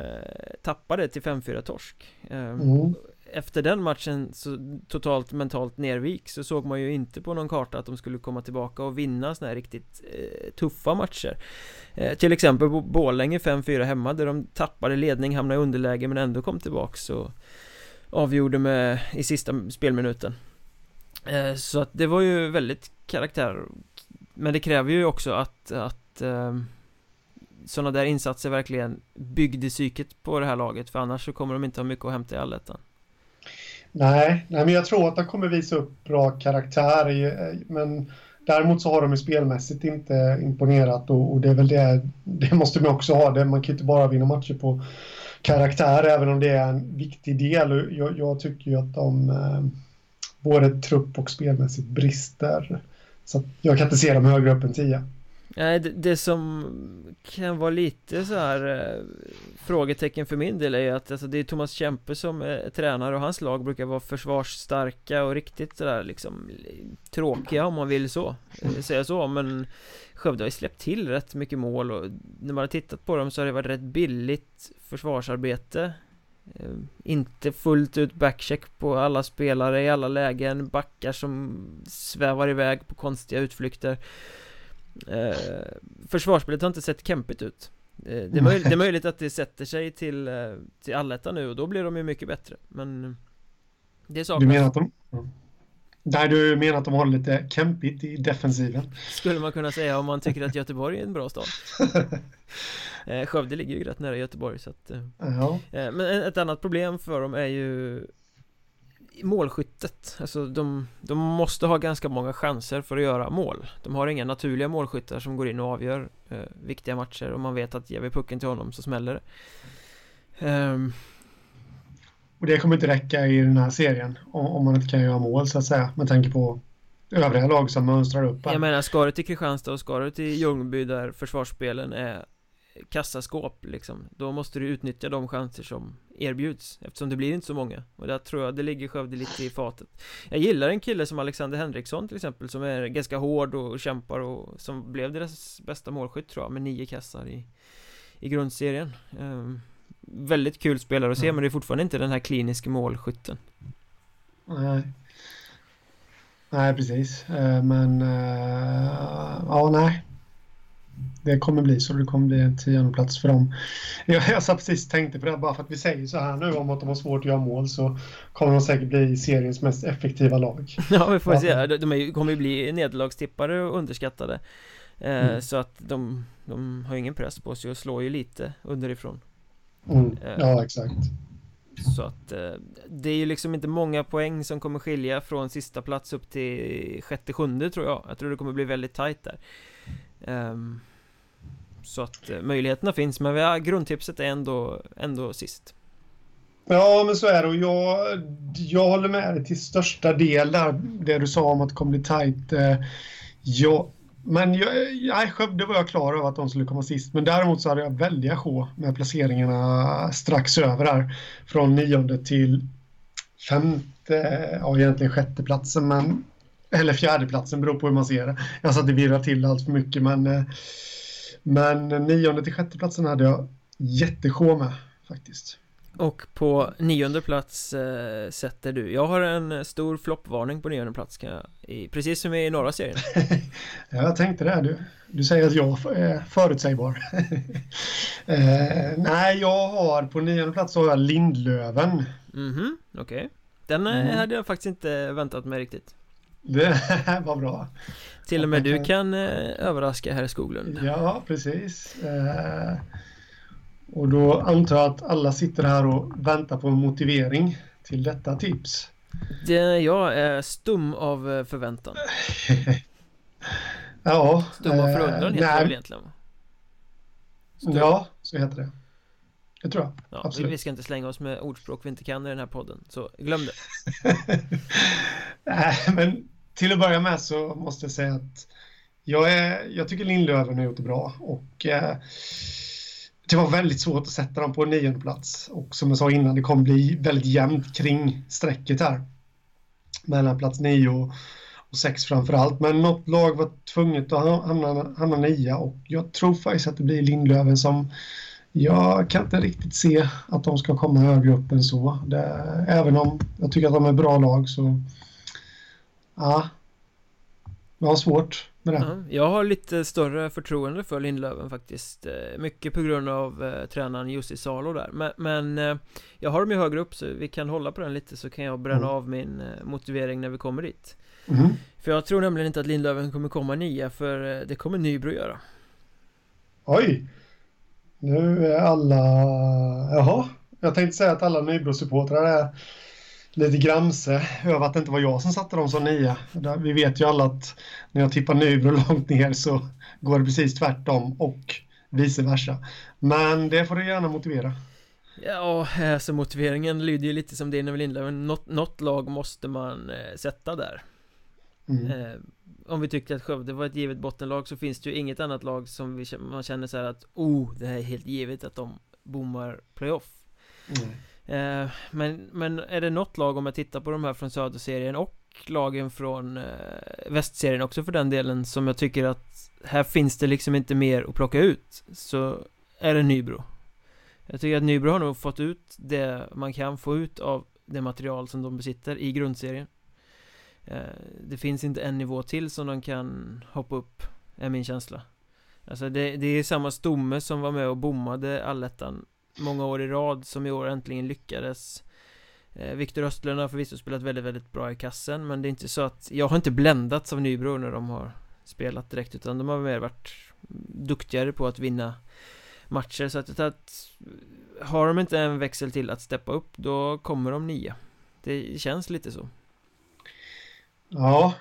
tappade till 5-4 torsk. Eh, mm. Efter den matchen så totalt mentalt nervik så såg man ju inte på någon karta att de skulle komma tillbaka och vinna såna här riktigt eh, tuffa matcher. Eh, Till exempel på Borlänge 5-4 hemma där de tappade ledning, hamnade i underläge men ändå kom tillbaks och avgjorde med i sista spelminuten. Eh, Så att det var ju väldigt karaktär Men det kräver ju också att, att eh, sådana där insatser verkligen byggde psyket på det här laget för annars så kommer de inte ha mycket att hämta i allettan. Nej, nej, men jag tror att de kommer visa upp bra karaktär eh, men däremot så har de ju spelmässigt inte imponerat och, och, det är väl det, det måste man också ha, det, man kan inte bara vinna matcher på karaktär även om det är en viktig del. Jag, jag tycker ju att de eh, både trupp och spelmässigt brister. Så jag kan inte se dem högre upp än 10. Nej, det, det, som kan vara lite så här eh, frågetecken för min del är ju att alltså, det är Thomas Kempe som eh, är tränare och hans lag brukar vara försvarsstarka och riktigt sådär liksom tråkiga om man vill så eh, säga så. Men Skövde har ju släppt till rätt mycket mål och när man har tittat på dem så har det varit rätt billigt försvarsarbete. Eh, inte fullt ut backcheck på alla spelare i alla lägen Backar som svävar iväg på konstiga utflykter eh, Försvarsspelet har inte sett kämpigt ut. Det, det, är möjligt, det är möjligt att det sätter sig till, till allettan nu och då blir de ju mycket bättre Men Det saknas. Du menar att de där du menar att de har lite kämpigt i defensiven? Skulle man kunna säga om man tycker att Göteborg är en bra stad. Eh, Skövde ligger ju rätt nära Göteborg så att eh, ja. Eh, men ett annat problem för dem är ju Målskyttet Alltså de, de måste ha ganska många chanser för att göra mål. De har inga naturliga målskyttar som går in och avgör eh, viktiga matcher och man vet att ger vi pucken till honom så smäller det. Um, och det kommer inte räcka i den här serien om, om man inte kan göra mål så att säga med tanke på övriga lag som mönstrar upp här. Jag menar, ska du till Kristianstad och ska du till Ljungby där försvarsspelen är kassaskåp liksom Då måste du utnyttja de chanser som erbjuds Eftersom det blir inte så många. Och där tror jag det ligger Skövde lite i fatet. Jag gillar en kille som Alexander Henriksson till exempel Som är ganska hård och kämpar och Som blev deras bästa målskytt tror jag Med nio kassar i I grundserien. Um, Väldigt kul spelare att se mm. men det är fortfarande inte den här kliniska målskytten. Nej. Nej precis. Eh, men uh, Ja nej det kommer bli så. Det kommer bli en tionde plats för dem. Jag, jag satt precis tänkte på det, bara för att vi säger så här nu om att de har svårt att göra mål så kommer de säkert bli seriens mest effektiva lag. Ja, vi får ja. se. De, kommer ju bli nederlagstippare och underskattade. Eh, mm. Så att de, de har ingen press på sig och slår ju lite underifrån. Mm. Eh, ja, exakt. Så att eh, det är ju liksom inte många poäng som kommer skilja från sista plats upp till sjätte, sjunde tror jag. Jag tror det kommer bli väldigt tajt där. Um, så att eh, möjligheterna finns men vi har, grundtipset är ändå, ändå sist. Ja, men så är det och jag, jag håller med dig till största del där, det du sa om att det kommer bli tajt. Eh, ja, men jag, jag, Skövde var jag klar över att de skulle komma sist, men däremot så hade jag väldiga sjå med placeringarna strax över här. Från nionde till femte, ja egentligen sjätte platsen, men eller fjärdeplatsen beror på hur man ser det. Jag satt och virrade till allt för mycket men eh, men nionde till sjätte platsen hade jag jättesjå med faktiskt. Och på nionde plats eh, sätter du. Jag har en stor floppvarning på nionde plats kan jag, i, Precis som i norra serien. Ja, Jag tänkte det, du, du säger att jag är förutsägbar. Eh, Nej, jag har på nionde plats har jag Lindlöven. Mhm, okej. Okay. Den eh, mm. hade jag faktiskt inte väntat mig riktigt. Det var bra till och med du kan eh, överraska herr Skoglund. Ja, precis. Eh, Och då antar jag att alla sitter här och väntar på en motivering till detta tips. Det, Jag är stum av eh, förväntan. Ja Stum av förundran heter det väl egentligen? Stum. Ja, så heter det. Det tror jag, ja, absolut. Vi ska inte slänga oss med ordspråk vi inte kan i den här podden, så glöm det. Nej, men till att börja med så måste jag säga att jag, är, jag tycker Lindlöven har gjort det bra och eh, det var väldigt svårt att sätta dem på en nionde plats och som jag sa innan, det kommer bli väldigt jämnt kring strecket här. Mellan plats nio och, och sex framför allt. Men något lag var tvunget att hamna, hamna nia och jag tror faktiskt att det blir Lindlöven som jag kan inte riktigt se att de ska komma högre upp än så. Det, även om jag tycker att de är bra lag så Ja. Jag har svårt med det. Ja, jag har lite större förtroende för Lindlöven faktiskt. Eh, mycket på grund av eh, tränaren Jussi Salo där. Men, men eh, jag har dem ju högre upp så vi kan hålla på den lite så kan jag bränna mm. av min eh, motivering när vi kommer dit. Mm. För jag tror nämligen inte att Lindlöven kommer komma nia för eh, det kommer Nybro göra. Oj! Nu är alla... Jaha, jag tänkte säga att alla Nybro-supportrar är lite gramse över att det inte var jag som satte dem som nia. Vi vet ju alla att när jag tippar Nybro långt ner så går det precis tvärtom och vice versa. Men det får du gärna motivera. Ja, alltså motiveringen lyder ju lite som din över Lindlöven något, något lag måste man eh, sätta där mm. eh, Om vi tyckte att Skövde var ett givet bottenlag så finns det ju inget annat lag som vi, man känner så att Oh, det här är helt givet att de bommar playoff mm. Eh, men, men är det något lag om jag tittar på de här från Söderserien och lagen från eh, Västserien också för den delen som jag tycker att här finns det liksom inte mer att plocka ut så är det Nybro. Jag tycker att Nybro har nog fått ut det man kan få ut av det material som de besitter i grundserien. Eh, Det finns inte en nivå till som de kan hoppa upp Är min känsla. Alltså det, det är samma stomme som var med och bommade allettan Många år i rad som i år äntligen lyckades. Eh, Viktor Östlund har förvisso spelat väldigt, väldigt bra i kassen Men det är inte så att Jag har inte bländats av Nybro när de har spelat direkt Utan de har mer varit duktigare på att vinna matcher. Så att, att Har de inte en växel till att steppa upp Då kommer de nia. Det känns lite så. Ja,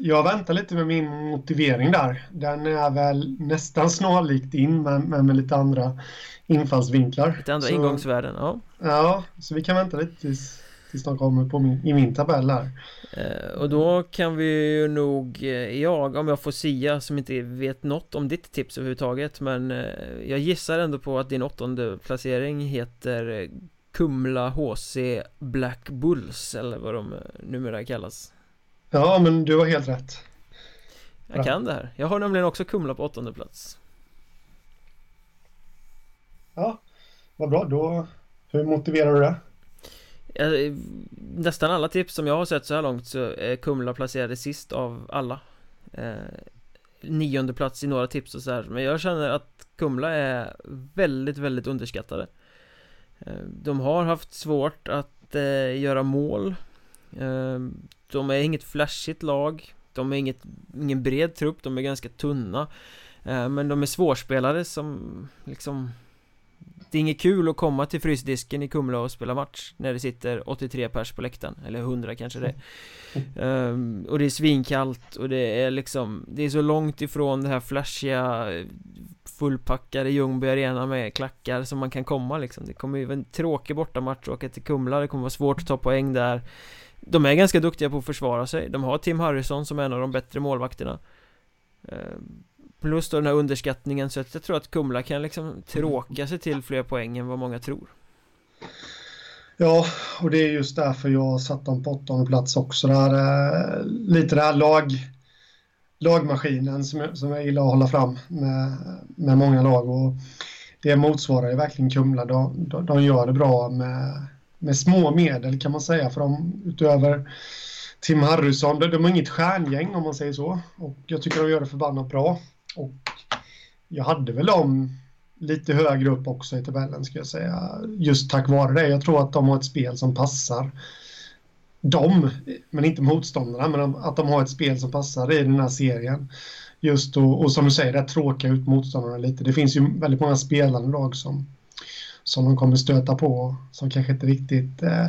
jag väntar lite med min motivering där. Den är väl nästan snarlikt in men, men med lite andra infallsvinklar. Lite andra så, ingångsvärden, ja. Ja, så vi kan vänta lite tills, tills de kommer på min, i min tabell här. Eh, och då kan vi ju nog, eh, jag, om jag får sia som inte vet något om ditt tips överhuvudtaget Men eh, jag gissar ändå på att din åttonde placering heter Kumla HC Black Bulls eller vad de numera kallas Ja, men du har helt rätt. Jag kan det här. Jag har nämligen också Kumla på åttonde plats. Ja, vad bra. Då, hur motiverar du det? nästan alla tips som jag har sett så här långt så är Kumla placerade sist av alla. Eh, nionde plats i några tips och så här. Men jag känner att Kumla är väldigt, väldigt underskattade. Eh, de har haft svårt att eh, göra mål. De är inget flashigt lag. De är inget, ingen bred trupp, de är ganska tunna. Eh, Men de är svårspelade som liksom Det är inget kul att komma till frysdisken i Kumla och spela match När det sitter 83 pers på läktaren Eller 100 kanske det um, Och det är svinkallt och det är liksom Det är så långt ifrån det här flashiga Fullpackade Ljungby Arena med klackar som man kan komma liksom. Det kommer ju vara en tråkig bortamatch att åka till Kumla. Det kommer vara svårt att ta poäng där de är ganska duktiga på att försvara sig De har Tim Harrison som är en av de bättre målvakterna ehm, Plus då den här underskattningen så att jag tror att Kumla kan liksom tråka sig till fler poäng än vad många tror Ja, och det är just därför jag satt dem på åttonde plats också. Det här, eh, lite det här lag, lagmaskinen som jag, som jag gillar att hålla fram med, med många lag. Och det motsvarar ju verkligen Kumla. De, de, de gör det bra med med små medel kan man säga för dem utöver Tim Harrison. De, de har inget stjärngäng om man säger så och jag tycker de gör det förbannat bra. Och jag hade väl dem lite högre upp också i tabellen ska jag säga. Just tack vare det. Jag tror att de har ett spel som passar dem, men inte motståndarna, men att de har ett spel som passar i den här serien. Just och, och som du säger, det tråka ut motståndarna lite. Det finns ju väldigt många spelande lag som som de kommer stöta på som kanske inte riktigt eh,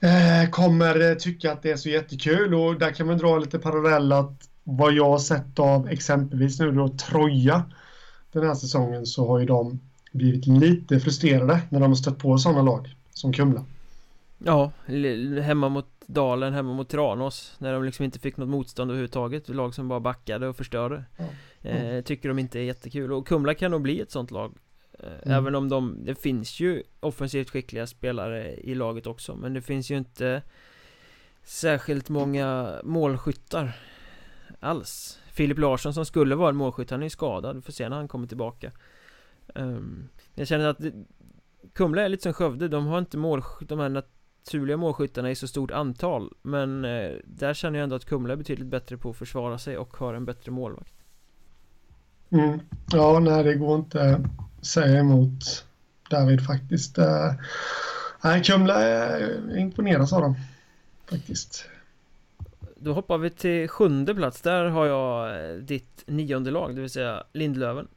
eh, kommer tycka att det är så jättekul och där kan man dra lite parallell att vad jag har sett av exempelvis nu då Troja den här säsongen så har ju de blivit lite frustrerade när de har stött på sådana lag som Kumla. Ja, hemma mot Dalen, hemma mot Tranås När de liksom inte fick något motstånd överhuvudtaget Lag som bara backade och förstörde ja. Mm. Eh, Tycker de inte är jättekul och Kumla kan nog bli ett sånt lag Mm. Även om de, det finns ju offensivt skickliga spelare i laget också Men det finns ju inte Särskilt många målskyttar Alls. Filip Larsson som skulle vara en målskytt, han är ju skadad, vi får se när han kommer tillbaka. Um, Jag känner att det, Kumla är lite som Skövde, de har inte mål, de här naturliga målskyttarna i så stort antal Men eh, där känner jag ändå att Kumla är betydligt bättre på att försvara sig och har en bättre målvakt. Mm. Ja, nej det går inte säga emot David faktiskt. Eh, nej, Kumla imponeras av dem faktiskt. Då hoppar vi till sjunde plats. Där har jag eh, ditt nionde lag, det vill säga Lindlöven.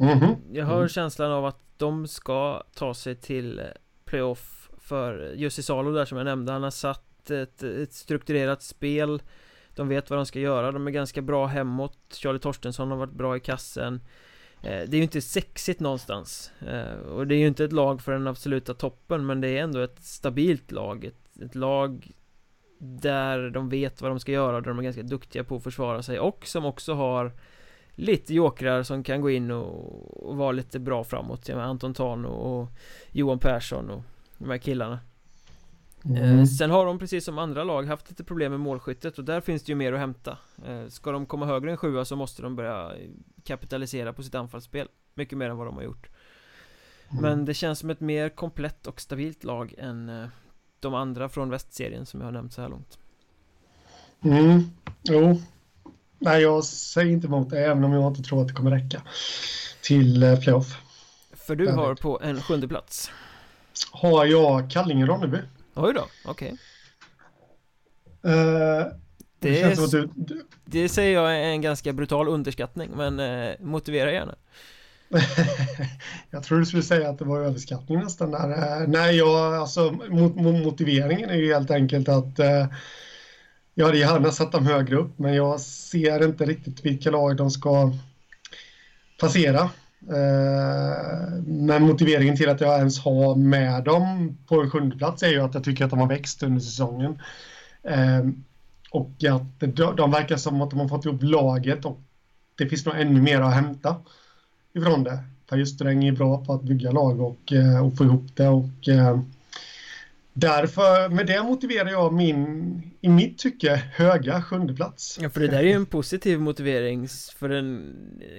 Mm -hmm. Jag har mm. känslan av att de ska ta sig till playoff för Jussi Salo där som jag nämnde. Han har satt ett, ett strukturerat spel. De vet vad de ska göra, de är ganska bra hemåt Charlie Torstensson har varit bra i kassen Eh, Eh, det är ju inte sexigt någonstans. Eh, och det är ju inte ett lag för den absoluta toppen Men det är ändå ett stabilt lag. Ett, ett lag Där de vet vad de ska göra och Där de är ganska duktiga på att försvara sig Och som också har Lite jokrar som kan gå in och, och vara lite bra framåt. Jag Anton Tano och Johan Persson och de här killarna. Mm. Eh, sen har de precis som andra lag haft lite problem med målskyttet och där finns det ju mer att hämta eh, Ska de komma högre än sjua så måste de börja kapitalisera på sitt anfallsspel Mycket mer än vad de har gjort mm. Men det känns som ett mer komplett och stabilt lag än eh, de andra från västserien som jag har nämnt så här långt Mm, jo Nej, jag säger inte emot det, även om jag inte tror att det kommer räcka till playoff. För du har på en sjunde plats. Har jag Kallinge-Ronneby. Oj då, okej. Okay. Uh, eh, det, det, du, du... det säger jag är en ganska brutal underskattning, men uh, motivera gärna. jag tror du skulle säga att det var överskattning nästan där. Uh, nej, jag, alltså mot, mot, motiveringen är ju helt enkelt att uh, jag hade gärna satt dem högre upp, men jag ser inte riktigt vilka lag de ska passera. Eh, men motiveringen till att jag ens har med dem på en sjunde plats är ju att jag tycker att de har växt under säsongen. Ehm, och att de verkar som att de har fått ihop laget och det finns nog ännu mer att hämta ifrån det. Per Justräng är bra på att bygga lag och, eh, och få ihop det och eh, Därför, med det motiverar jag min, i mitt tycke, höga sjunde plats. Ja, för det där är ju en positiv motivering för en,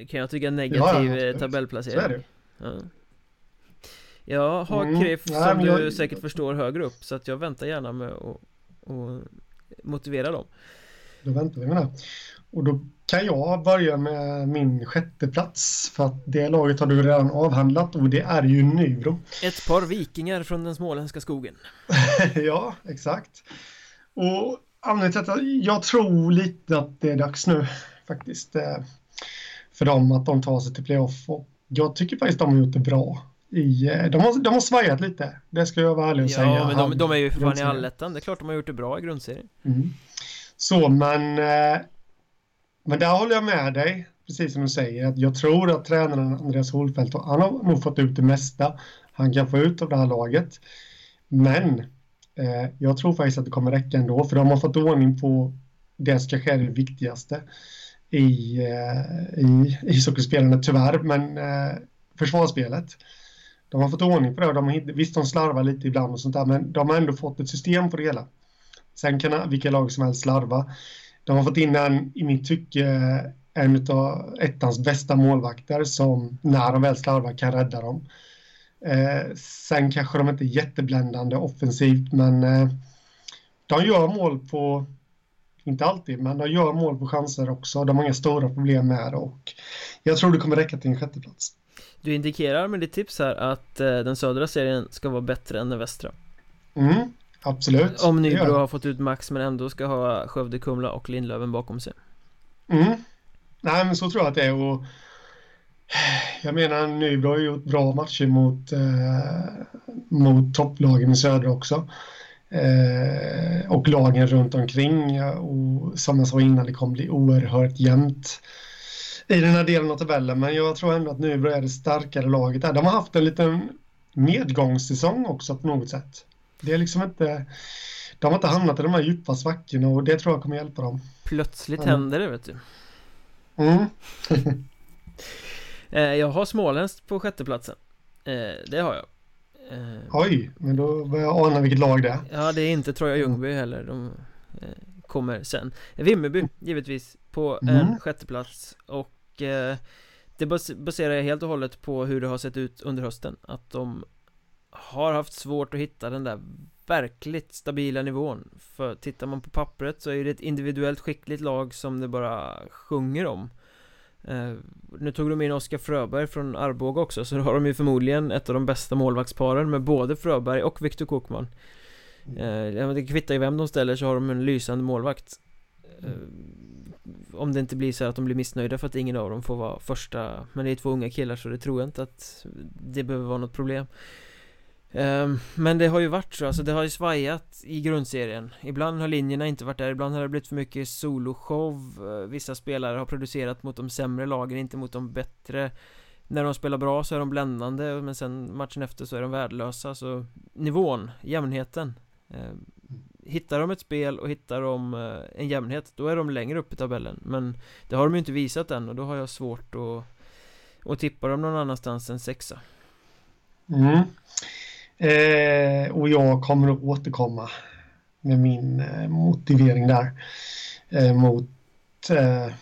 kan jag tycka, negativ ja, ja, tabellplacering. Så är det. Ja. Jag har mm, KRIF som nej, du jag... säkert förstår högre upp, så att jag väntar gärna med att motivera dem. Då väntar vi med det. Och då kan jag börja med min sjätte plats för att det laget har du redan avhandlat och det är ju Nybro. Ett par vikingar från den småländska skogen. ja, exakt. Och anledningen till att jag tror lite att det är dags nu faktiskt eh, för dem att de tar sig till playoff och jag tycker faktiskt att de har gjort det bra. I, eh, de, har, de har svajat lite, det ska jag vara ärlig och ja, säga. Ja, men de, de, är ju för fan i allettan, det är klart de har gjort det bra i grundserien. Mm. Så, men eh, men där håller jag med dig, precis som du säger, att jag tror att tränaren Andreas Holfeldt, han har nog fått ut det mesta han kan få ut av det här laget. Men eh, jag tror faktiskt att det kommer räcka ändå, för de har fått ordning på det som kanske är det viktigaste i, eh, i ishockeyspelandet, tyvärr, men eh, försvarsspelet. De har fått ordning på det de har, visst de slarvar lite ibland och sånt där, men de har ändå fått ett system på det hela. Sen kan vilka lag som helst slarva. De har fått in en, i mitt tycke, en av ettans bästa målvakter som när de väl slarvar kan rädda dem. Eh, sen kanske de inte är jättebländande offensivt, men eh, de gör mål på, inte alltid, men de gör mål på chanser också. De har inga stora problem med det och jag tror det kommer räcka till en sjätteplats. Du indikerar med ditt tips här att eh, den södra serien ska vara bättre än den västra. Mm, Absolut Om Nybro har fått ut max men ändå ska ha Skövde, Kumla och Lindlöven bakom sig. Mm. Nej men så tror jag att det är och Jag menar Nybro har gjort bra matcher mot eh, Mot topplagen i södra också. Eh, Och lagen runt omkring och som jag sa innan det kommer bli oerhört jämnt i den här delen av tabellen. Men jag tror ändå att Nybro är det starkare laget. De har haft en liten medgångssäsong också på något sätt. Det är liksom inte... De har inte hamnat i de här djupa svackorna och det tror jag kommer hjälpa dem. Plötsligt mm. händer det vet du. Mm. Eh, jag har småländskt på sjätteplatsen. Eh, det har jag. Eh, Oj, men då börjar jag ana vilket lag det är. Ja, det är inte Troja Ljungby heller. De kommer sen. Vimmerby, givetvis, på mm. en sjätteplats. Och det baserar jag helt och hållet på hur det har sett ut under hösten. Att de har haft svårt att hitta den där verkligt stabila nivån. För tittar man på pappret så är det ett individuellt skickligt lag som det bara sjunger om. Eh, Nu tog de in Oskar Fröberg från Arboga också så då har de ju förmodligen ett av de bästa målvaktsparen med både Fröberg och Viktor Kokman. Eh, Det kvittar ju vem de ställer så har de en lysande målvakt. Eh, Om det inte blir så att de blir missnöjda för att ingen av dem får vara första Men det är två unga killar så det tror jag inte att det behöver vara något problem. Ehm, men det har ju varit så, alltså det har ju svajat i grundserien. Ibland har linjerna inte varit där, ibland har det blivit för mycket soloshow. Eh, vissa spelare har producerat mot de sämre lagen, inte mot de bättre. När de spelar bra så är de bländande, men sen matchen efter så är de värdelösa. Så nivån, jämnheten. Ehm, hittar de ett spel och hittar de eh, en jämnhet, då är de längre upp i tabellen. Men det har de ju inte visat än och då har jag svårt att Att tippa dem någon annanstans än sexa. Mm. Eh, och jag kommer att återkomma med min eh, motivering där eh, mot eh,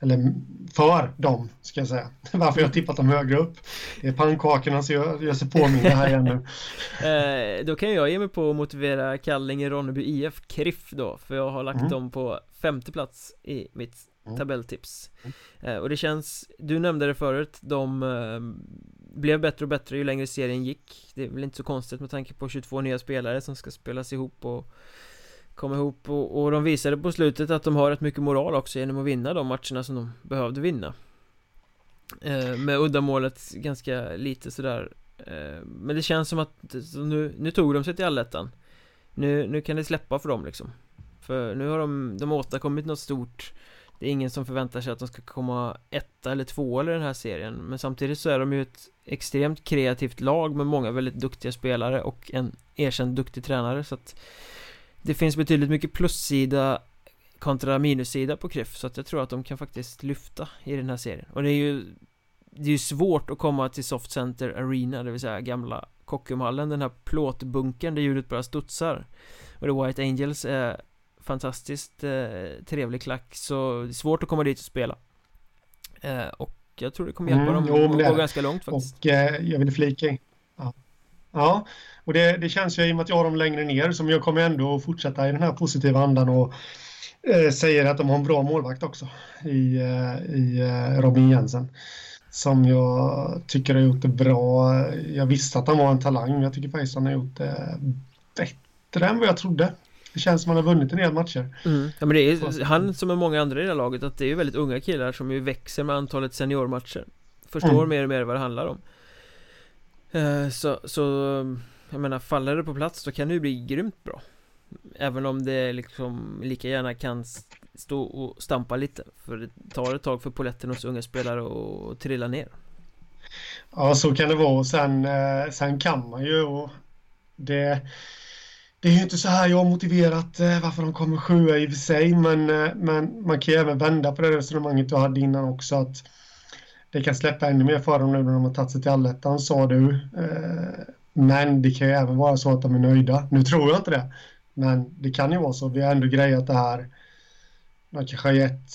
eller för dem, ska jag säga. Varför jag tippat dem högre upp. Det är pannkakorna så jag gör sig påminna här igen nu. eh, då kan jag ge mig på att motivera Kallinge Ronneby IF KRIF då, för jag har lagt mm. dem på femte plats i mitt mm. tabelltips mm. Och det känns, du nämnde det förut, de blev bättre och bättre ju längre serien gick. Det är väl inte så konstigt med tanke på 22 nya spelare som ska spelas ihop och komma ihop. Och, och de visade på slutet att de har rätt mycket moral också genom att vinna de matcherna som de behövde vinna. Eh, Med uddamålet ganska lite sådär. Eh, Men det känns som att nu, nu tog de sig till allettan. Nu, nu kan det släppa för dem liksom. För nu har de, de har åstadkommit något stort det är ingen som förväntar sig att de ska komma etta eller två i den här serien Men samtidigt så är de ju ett extremt kreativt lag med många väldigt duktiga spelare och en erkänd duktig tränare så att det finns betydligt mycket plussida kontra minussida på Kriff så att jag tror att de kan faktiskt lyfta i den här serien. Och det är ju det är ju svårt att komma till Soft Center Arena, det vill säga gamla Kockumhallen, den här plåtbunkern där ljudet bara studsar. Och The White Angels är fantastiskt eh, trevlig klack så det är svårt att komma dit och spela eh, och jag tror det kommer hjälpa mm, dem jo, att gå ganska långt faktiskt och eh, jag vill flika ja. ja, och det, det känns ju i och med att jag har dem längre ner som jag kommer ändå fortsätta i den här positiva andan och eh, säger att de har en bra målvakt också i, eh, i eh, Robin Jensen. Som jag tycker har gjort det bra. Jag visste att han var en talang, men jag tycker faktiskt han har gjort det bättre än vad jag trodde. Det känns som att han har vunnit en del matcher. Mm. Ja men det är han som är många andra i det här laget att det är ju väldigt unga killar som ju växer med antalet seniormatcher. Förstår mm. mer och mer vad det handlar om. Uh, så, så jag menar, faller det på plats då kan det ju bli grymt bra Även om det liksom lika gärna kan stå och stampa lite För det tar ett tag för poletten hos unga spelare att trilla ner Ja, så kan det vara. Sen, eh, sen kan man ju och det, det är ju inte så här jag har motiverat eh, varför de kommer sjua i och för sig, men, eh, men man kan ju även vända på det resonemanget du hade innan också att det kan släppa ännu mer för dem nu när de har tagit sig till allettan, sa du. Eh, men det kan ju även vara så att de är nöjda. Nu tror jag inte det. Men det kan ju vara så. Vi har ändå grejat det här. Man kanske har gett,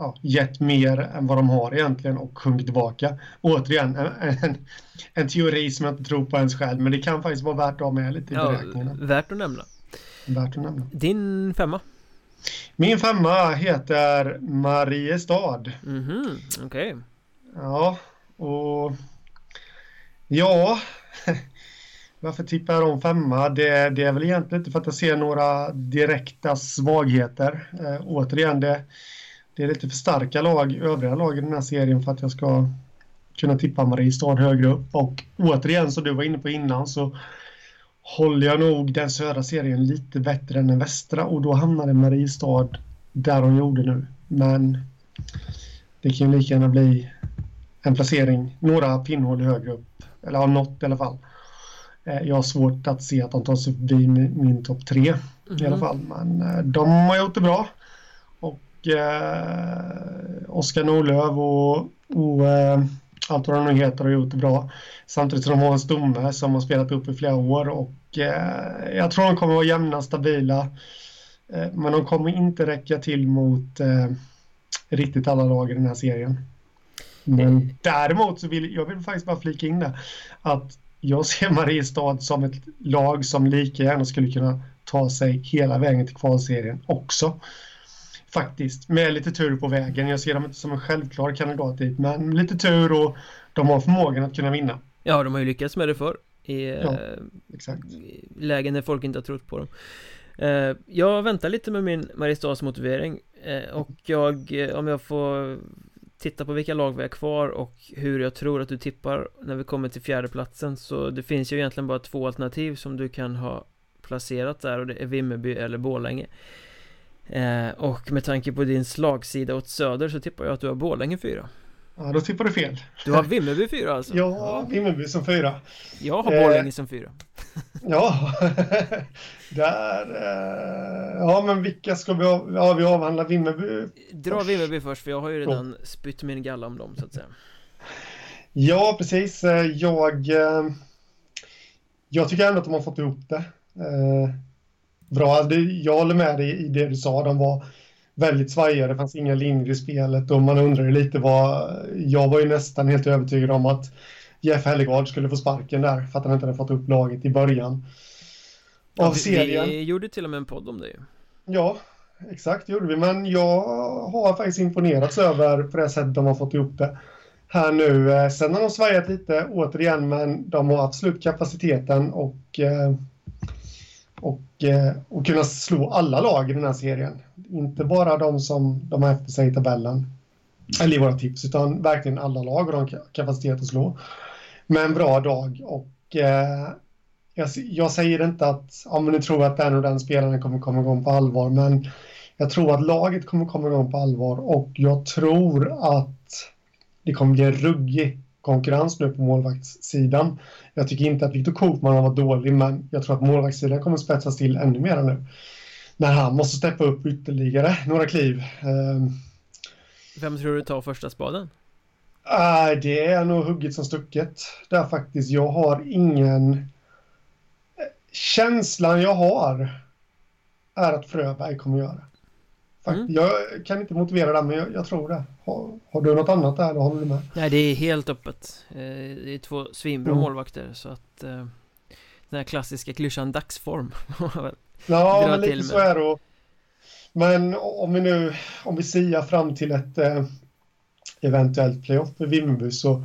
ja, gett mer än vad de har egentligen och sjunkit tillbaka. Återigen, en, en, en, teori som jag inte tror på ens själv. Men det kan faktiskt vara värt att ha med lite i ja, beräkningarna. Värt att nämna. Värt att nämna. Din femma? Min femma heter Mariestad. Mhm, mm okej. Okay. Ja, och Ja, varför tippar jag dem femma? Det, det, är väl egentligen inte för att jag ser några direkta svagheter. Eh, återigen, det, det är lite för starka lag, övriga lag i den här serien för att jag ska kunna tippa Mariestad högre upp. Och återigen, som du var inne på innan, så håller jag nog den södra serien lite bättre än den västra och då hamnade Mariestad där de gjorde nu. Men det kan ju lika gärna bli en placering några pinnhål högre upp eller har nått i alla fall. Eh, jag har svårt att se att de tar sig förbi min, min topp tre mm. i alla mhm. fall. Men eh, de har gjort det bra. Eh, Oskar Norlöv och, och eh, allt vad de nu heter har gjort det bra. Samtidigt som de har en stomme som har spelat upp i flera år och eh, jag tror de kommer vara jämna, stabila. Eh, men de kommer inte räcka till mot eh, riktigt alla lag i den här serien. Men däremot så vill jag vill faktiskt bara flika in det att jag ser Mariestad som ett lag som lika gärna skulle kunna ta sig hela vägen till kvalserien också. Faktiskt, med lite tur på vägen. Jag ser dem inte som en självklar kandidat dit, men lite tur och de har förmågan att kunna vinna. Ja, de har ju lyckats med det förr. I ja, eh, lägen där folk inte har trott på dem. Eh, jag väntar lite med min Mariestads motivering eh, och jag, om jag får titta på vilka lag vi har kvar och hur jag tror att du tippar när vi kommer till fjärde platsen Så det finns ju egentligen bara två alternativ som du kan ha placerat där och det är Vimmerby eller Borlänge eh, Och med tanke på din slagsida åt söder så tippar jag att du har Borlänge fyra Ja, då tippar du fel. Du har Vimmerby fyra alltså? Ja. Vimmerby som fyra. Jag har Borlänge eh, som fyra. ja, där... Eh, ja, men vilka ska vi av, ja, vi avhandla? Vimmerby? Dra först. Vimmerby först, för jag har ju redan ja. spytt min galla om dem, så att säga. Ja, precis. Eh, jag... Eh, jag tycker ändå att de har fått ihop det. Bra. Jag håller med dig i det du sa. De var väldigt svajiga, det fanns inga linjer i spelet och man undrade lite vad... Jag var ju nästan helt övertygad om att Jeff Hellegard skulle få sparken där för att han inte hade fått upp laget i början. Av ja, vi, serien. Vi gjorde till och med en podd om det. Ja, exakt gjorde vi. Men jag har faktiskt imponerats över på det sättet de har fått ihop det här nu. Eh, sen har de svajat lite återigen, men de har absolut kapaciteten och, eh, och, eh, och kunna slå alla lag i den här serien. Inte bara de som de har efter sig i tabellen, eller i våra tips, utan verkligen alla lag och de har kapacitet att slå. Med en bra dag och eh, jag, jag, säger inte att om ni tror att den och den spelaren kommer komma igång på allvar, men jag tror att laget kommer komma igång på allvar och jag tror att det kommer bli en ruggig konkurrens nu på målvaktssidan. Jag tycker inte att Viktor Koopman har varit dålig, men jag tror att målvaktssidan kommer spetsas till ännu mer nu. När han måste steppa upp ytterligare några kliv. Ehm. Vem tror du tar första spaden? Det är nog hugget som stucket. Där faktiskt. Jag har ingen... Känslan jag har är att Fröberg kommer göra. Mm. Jag kan inte motivera det, men jag, jag tror det. Har, har, du något annat där, eller håller du med? Nej, det är helt öppet. Eh, det är två svinbra mm. målvakter, så att eh, den här klassiska klyschan dagsform. ja, men lite så är det. Men om vi nu, om vi siar fram till ett eh, eventuellt playoff för Vimmerby så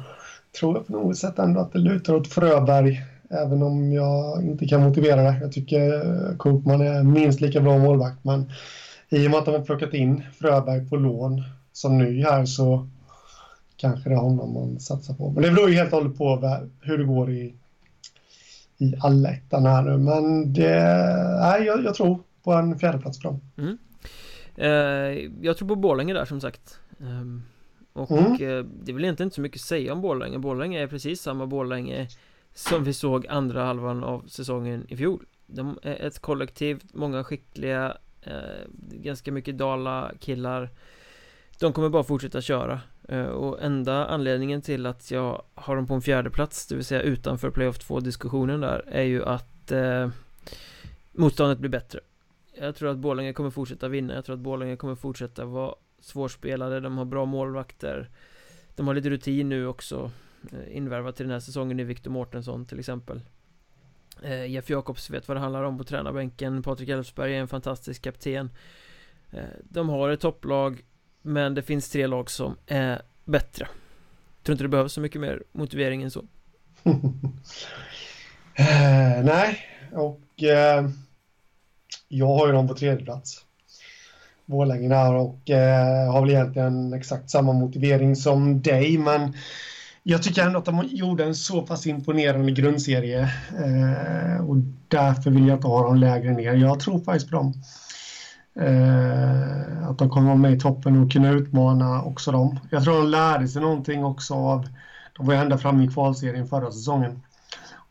tror jag på något sätt ändå att det lutar åt Fröberg. Även om jag inte kan motivera det. Jag tycker Koopman är minst lika bra målvakt, men i och med att de har plockat in Fröberg på lån som ny här så kanske det är honom man satsar på. Men det beror ju helt och hållet på hur det går i, i allettan här nu. Men det, nej, jag, jag tror på en fjärdeplats för dem. Mm. Eh, jag tror på Borlänge där som sagt. Eh, och mm. eh, det är väl egentligen inte så mycket att säga om Borlänge. Borlänge är precis samma Borlänge som vi såg andra halvan av säsongen i fjol. De är ett kollektiv, många skickliga Eh, ganska mycket Dala-killar. De kommer bara fortsätta köra. Eh, och enda anledningen till att jag har dem på en fjärde plats Det vill säga utanför playoff 2 diskussionen där Är ju att eh, Motståndet blir bättre. Jag tror att Borlänge kommer fortsätta vinna. Jag tror att Borlänge kommer fortsätta vara svårspelade. De har bra målvakter. De har lite rutin nu också eh, Invärvat till den här säsongen i Victor Mårtensson till exempel. Eh, Jeff Jakobs vet vad det handlar om på tränarbänken. Patrik Elfsberg är en fantastisk kapten. Eh, De har ett topplag Men det finns tre lag som är bättre. Tror inte det behövs så mycket mer motivering än så. Eh, Nej, och eh, jag har ju dem på tredje plats. Borlänge där och eh, har väl egentligen exakt samma motivering som dig men jag tycker ändå att de gjorde en så pass imponerande grundserie eh, och därför vill jag inte ha dem lägre ner. Jag tror faktiskt på dem. Eh, att de kommer vara med i toppen och kunna utmana också dem. Jag tror de lärde sig någonting också av, de var ju ända framme i kvalserien förra säsongen.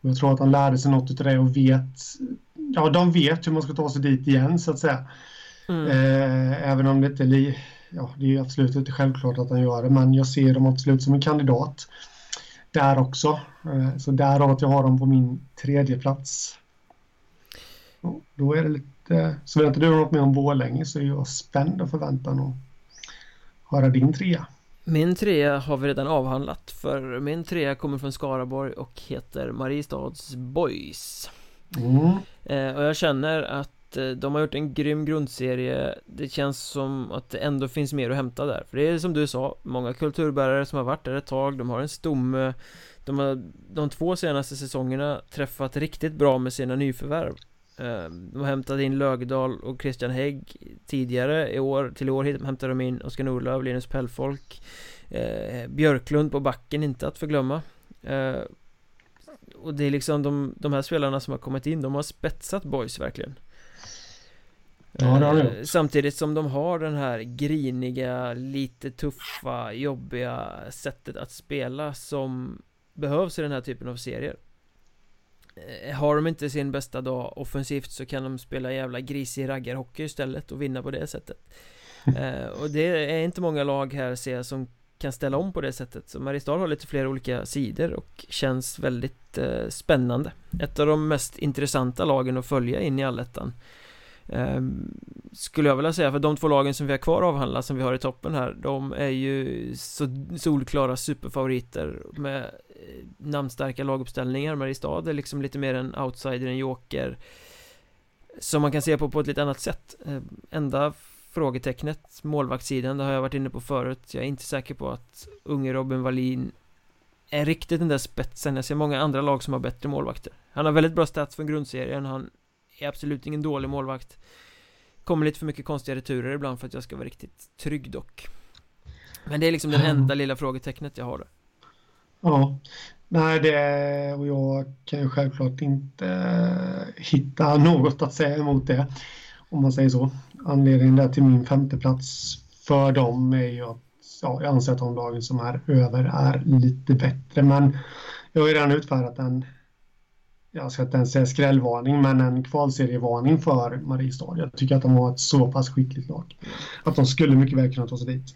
Och jag tror att de lärde sig något av det och vet, ja de vet hur man ska ta sig dit igen så att säga. Mm. Eh, även om det inte är ja, det är absolut inte självklart att han gör det, men jag ser dem absolut som en kandidat där också. Eh, så därav att jag har dem på min tredje plats. Då är det lite, så vet inte du något mer om Borlänge så är jag spänd och förväntan att höra din trea. Min trea har vi redan avhandlat för min trea kommer från Skaraborg och heter Mariestads Boys. Mm. Eh, och jag känner att Eh, de har gjort en grym grundserie. Det känns som att det ändå finns mer att hämta där. För det är som du sa Många kulturbärare som har varit där ett tag De har en stomme. De har de två senaste säsongerna träffat riktigt bra med sina nyförvärv. Eh, de har hämtat in Lögdal och Christian Hägg tidigare i år. Till i år hämtade de in Oskar Norlöf, Linus Pellfolk. Eh, Björklund på backen, inte att förglömma. Och det är liksom de, de här spelarna som har kommit in De har spetsat boys verkligen. Ja, det har eh, Samtidigt som de har den här griniga, lite tuffa, jobbiga sättet att spela som behövs i den här typen av serier. Eh, Har de inte sin bästa dag offensivt så kan de spela jävla grisig raggarhockey istället och vinna på det sättet. Eh, Och det är inte många lag här ser jag som kan ställa om på det sättet. Så Mariestad har lite fler olika sidor och känns väldigt spännande. Ett av de mest intressanta lagen att följa in i allettan Ehm, skulle jag vilja säga, för de två lagen som vi har kvar avhandla som vi har i toppen här De är ju så solklara superfavoriter med eh, namnstarka laguppställningar. Mariestad är liksom lite mer en outsider, en joker Som man kan se på på ett lite annat sätt. Ehm, enda frågetecknet Målvaktssidan, det har jag varit inne på förut. Jag är inte säker på att unge Robin Wallin Är riktigt den där spetsen. Jag ser många andra lag som har bättre målvakter. Han har väldigt bra stats från grundserien. Han är absolut ingen dålig målvakt Kommer lite för mycket konstiga returer ibland för att jag ska vara riktigt trygg dock Men det är liksom det enda lilla frågetecknet jag har där. Ja, nej det och jag kan ju självklart inte eh, hitta något att säga emot det om man säger så. Anledningen där till min femte plats för dem är ju att ja, jag anser att de lagen som är över är lite bättre men jag har ju redan utfärdat en jag ska inte ens säga skrällvarning, men en kvalserievarning för Mariestad. Jag tycker att de har ett så pass skickligt lag. Att de skulle mycket väl kunna ta sig dit.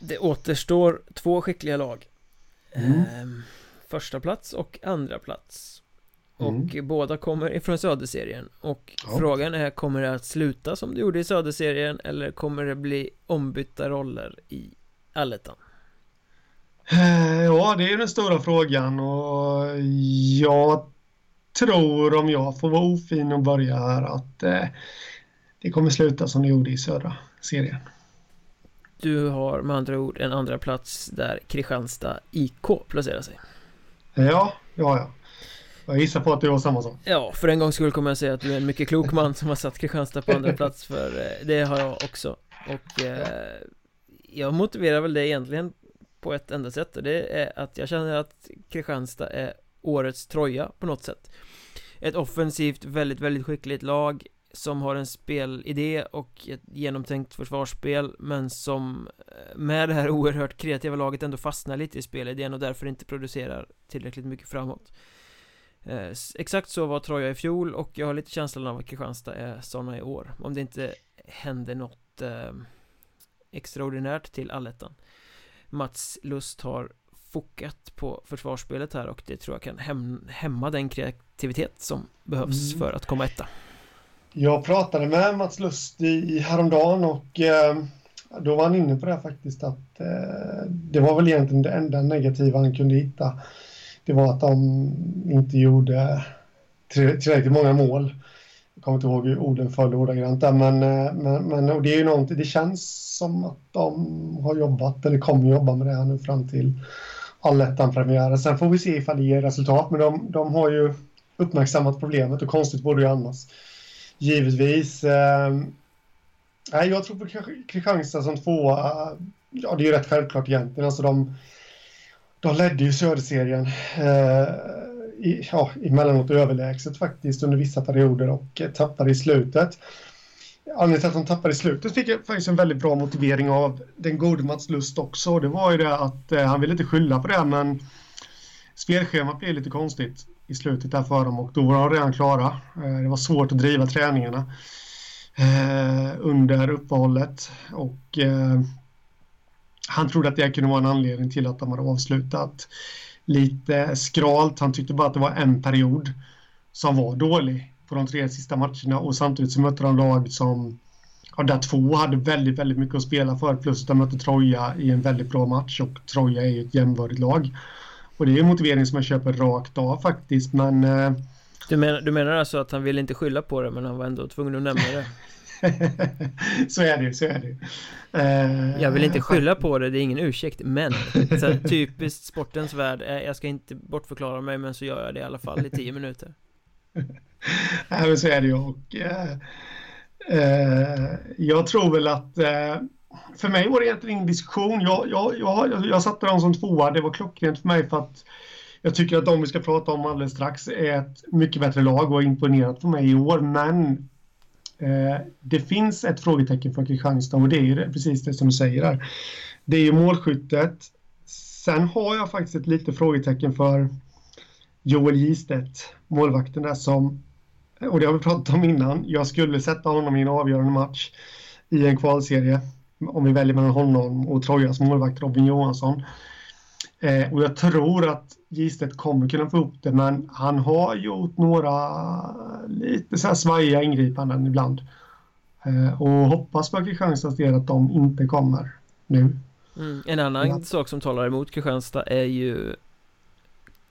Det återstår två skickliga lag. Mm. Ehm, första plats och andra plats. Och mm. båda kommer ifrån Söderserien. Och ja. frågan är, kommer det att sluta som det gjorde i Söderserien? Eller kommer det bli ombytta roller i Allettan? Eh, ja, det är den stora frågan och jag tror, om jag får vara ofin och börja här, att eh, det kommer sluta som det gjorde i södra serien. Du har med andra ord en andra plats där Kristianstad IK placerar sig. Ja, ja, ja. Jag gissar på att du har samma sak. Ja, för en gångs skull kommer jag säga att du är en mycket klok man som har satt Kristianstad på andra plats för eh, det har jag också. Och eh, jag motiverar väl det egentligen på ett enda sätt och det är att jag känner att Kristianstad är årets Troja på något sätt. Ett offensivt, väldigt, väldigt skickligt lag Som har en spelidé och ett genomtänkt försvarsspel Men som eh, med det här oerhört kreativa laget ändå fastnar lite i spelidén och därför inte producerar tillräckligt mycket framåt. Eh, Exakt så var Troja i fjol och jag har lite känslan av att Kristianstad är sådana i år Om det inte händer något eh, extraordinärt till allettan. Mats Lust har fokat på försvarsspelet här och det tror jag kan häm hämma den kreativitet som behövs mm. för att komma etta. Jag pratade med Mats Lust i häromdagen och eh, då var han inne på det här faktiskt att eh, det var väl egentligen det enda negativa han kunde hitta. Det var att de inte gjorde tillräckligt många mål. Jag kommer inte ihåg hur orden föll ordagrant där, men, eh, men, men och det är ju någonting, det känns som att de har jobbat eller kommer jobba med det här nu fram till allettan-premiären. Sen får vi se ifall det ger resultat, men de, de har ju uppmärksammat problemet och konstigt borde det ju annars. Givetvis. Eh, jag tror på Kristianstad som tvåa. Ja, det är ju rätt självklart egentligen. Alltså de, de ledde ju Söderserien eh, i, ja, emellanåt överlägset faktiskt under vissa perioder och eh, tappade i slutet. Anledningen till att de tappade i slutet fick jag faktiskt en väldigt bra motivering av den gode Mats Lust också. Det var ju det att eh, han ville inte skylla på det men spelschemat blev lite konstigt i slutet där för dem och då var de redan klara. Eh, det var svårt att driva träningarna eh, under uppehållet och eh, han trodde att det kunde vara en anledning till att de hade avslutat lite skralt. Han tyckte bara att det var en period som var dålig på de tre sista matcherna och samtidigt så mötte de lag som ja, där två hade väldigt, väldigt mycket att spela för plus att de mötte Troja i en väldigt bra match och Troja är ju ett jämnbördigt lag. Och det är en motivering som jag köper rakt av faktiskt men eh... du, menar, du menar alltså att han ville inte skylla på det men han var ändå tvungen att nämna det? så är det så är det. Uh, jag vill inte skylla på det, det är ingen ursäkt Men så typiskt sportens värld Jag ska inte bortförklara mig men så gör jag det i alla fall i tio minuter Nej, men så är det ju. Och, eh, eh, jag tror väl att eh, för mig var det egentligen ingen diskussion. Jag, jag, jag, jag satte dem som tvåa. Det var klockrent för mig för att jag tycker att de vi ska prata om alldeles strax är ett mycket bättre lag och har imponerat på mig i år. Men eh, det finns ett frågetecken för Kristianstad och det är ju precis det som du säger där. Det är ju målskyttet. Sen har jag faktiskt ett litet frågetecken för Joel Gistedt, målvakten där som, och det har vi pratat om innan, jag skulle sätta honom i en avgörande match i en kvalserie om vi väljer mellan honom och Trojas målvakt Robin Johansson. Eh, och jag tror att Gistedt kommer kunna få ihop det, men han har gjort några lite så här svajiga ingripanden ibland. Eh, och hoppas på Kristianstads del att de inte kommer nu. Mm. En annan ja. sak som talar emot Kristianstad är ju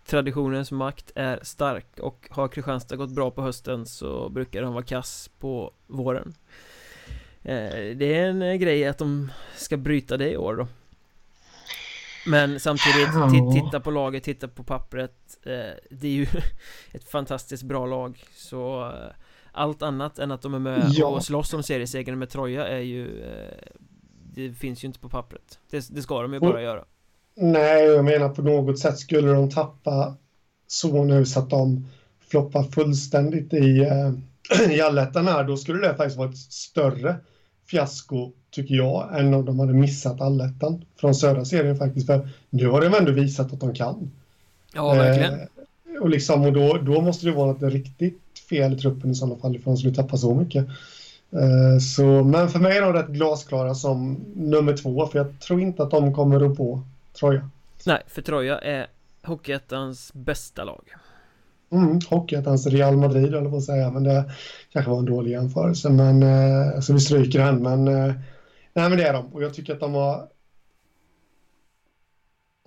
traditionens makt är stark och har Kristianstad gått bra på hösten så brukar de vara kass på våren. Eh, Det är en eh, grej att de ska bryta det i år då. Men samtidigt, titta på laget, titta på pappret. Eh, Det är ju ett fantastiskt bra lag. Så allt annat än att de är med Ja. och slåss om seriesegern med Troja är ju Det finns ju inte på pappret. Det, det ska de ju bara göra Nej, jag menar på något sätt skulle de tappa så nu så att de floppar fullständigt i, eh, i allettan här, då skulle det faktiskt vara ett större fiasko, tycker jag, än om de hade missat allettan från södra serien faktiskt. För nu har de ändå visat att de kan. Ja, verkligen Eh, och liksom, och då, då måste det vara något riktigt fel i truppen i sådana fall ifall de skulle tappa så mycket. Eh, så, men för mig är de rätt glasklara som nummer två, för jag tror inte att de kommer rå på Troja. Nej, för Troja är Hockeyettans bästa lag Mm, Hockeyettans Real Madrid på att säga, men det kanske var en dålig jämförelse. Men, eh, så vi stryker den. Men, eh, nej, men det är de. Och jag tycker att de har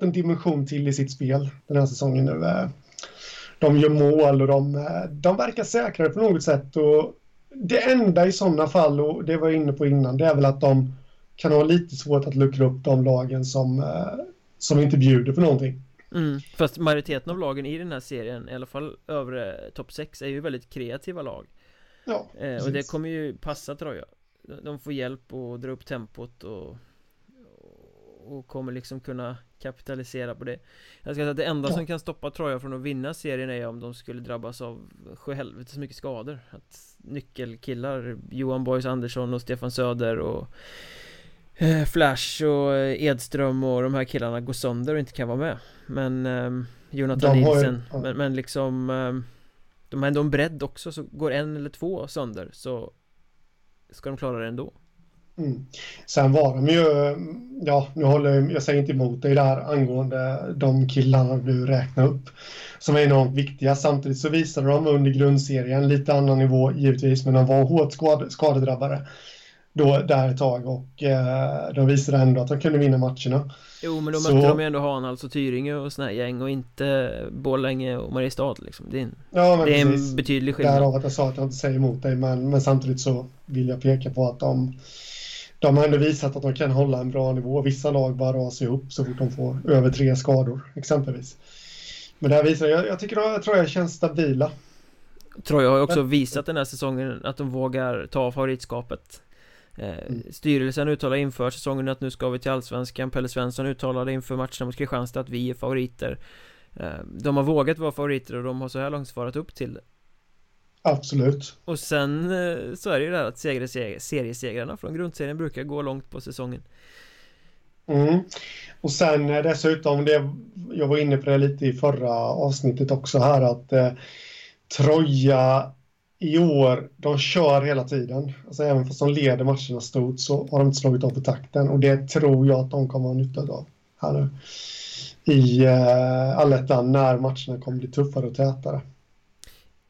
en dimension till i sitt spel den här säsongen nu. Eh, De gör mål och de, eh, de verkar säkrare på något sätt. Och det enda i sådana fall, och det var jag inne på innan, det är väl att de kan ha lite svårt att luckra upp de lagen som, eh, som inte bjuder på någonting. mm. Fast majoriteten av lagen i den här serien, i alla fall övre topp 6, är ju väldigt kreativa lag Ja, eh, Och det kommer ju passa Troja De får hjälp att dra upp tempot och Och kommer liksom kunna kapitalisera på det Jag ska säga att det enda Ja. som kan stoppa Troja från att vinna serien är om de skulle drabbas av sjuhelvetes mycket skador Att nyckelkillar, Johan Boys Andersson och Stefan Söder och eh, Flash och eh, Edström och de här killarna går sönder och inte kan vara med Men ehm, Jonathan Nilsen ja. men, men liksom ehm, De har ändå en bredd också så går en eller två sönder så Ska de klara det ändå Mm. Sen var de ju, ja, nu håller jag, jag säger inte emot dig där angående de killarna du räknar upp som är enormt viktiga. Samtidigt så visade de under grundserien, lite annan nivå givetvis, men de var hårt skade, skadedrabbade då, där ett tag och eh, de visade ändå att de kunde vinna matcherna. Jo men då Så- mötte de ju ändå Hanhals och Tyringe och här gäng och inte Borlänge och Mariestad liksom Det är en, Ja, men det är precis. en betydlig skillnad Därav att jag sa att jag inte säger emot dig, men, men samtidigt så vill jag peka på att de, de har ändå visat att de kan hålla en bra nivå. Vissa lag bara rasar ihop så fort de får över tre skador, exempelvis. Men det här visar, jag, jag tycker jag tror jag känns stabila. Troja har ju också visat den här säsongen att de vågar ta favoritskapet Mm. Styrelsen uttalade inför säsongen att nu ska vi till Allsvenskan Pelle Svensson uttalade inför matcherna mot Kristianstad att vi är favoriter eh, De har vågat vara favoriter och de har så här långt svarat upp till det Absolut. Och sen eh, så är det ju det här att seger, seriesegrarna från grundserien brukar gå långt på säsongen Mm. Och sen eh, dessutom, det, jag var inne på det lite i förra avsnittet också här, att eh, Troja i år, de kör hela tiden. Alltså även fast de leder matcherna stort så har de inte slagit av på takten och det tror jag att de kommer ha nytta av här nu i eh, allettan när matcherna kommer bli tuffare och tätare.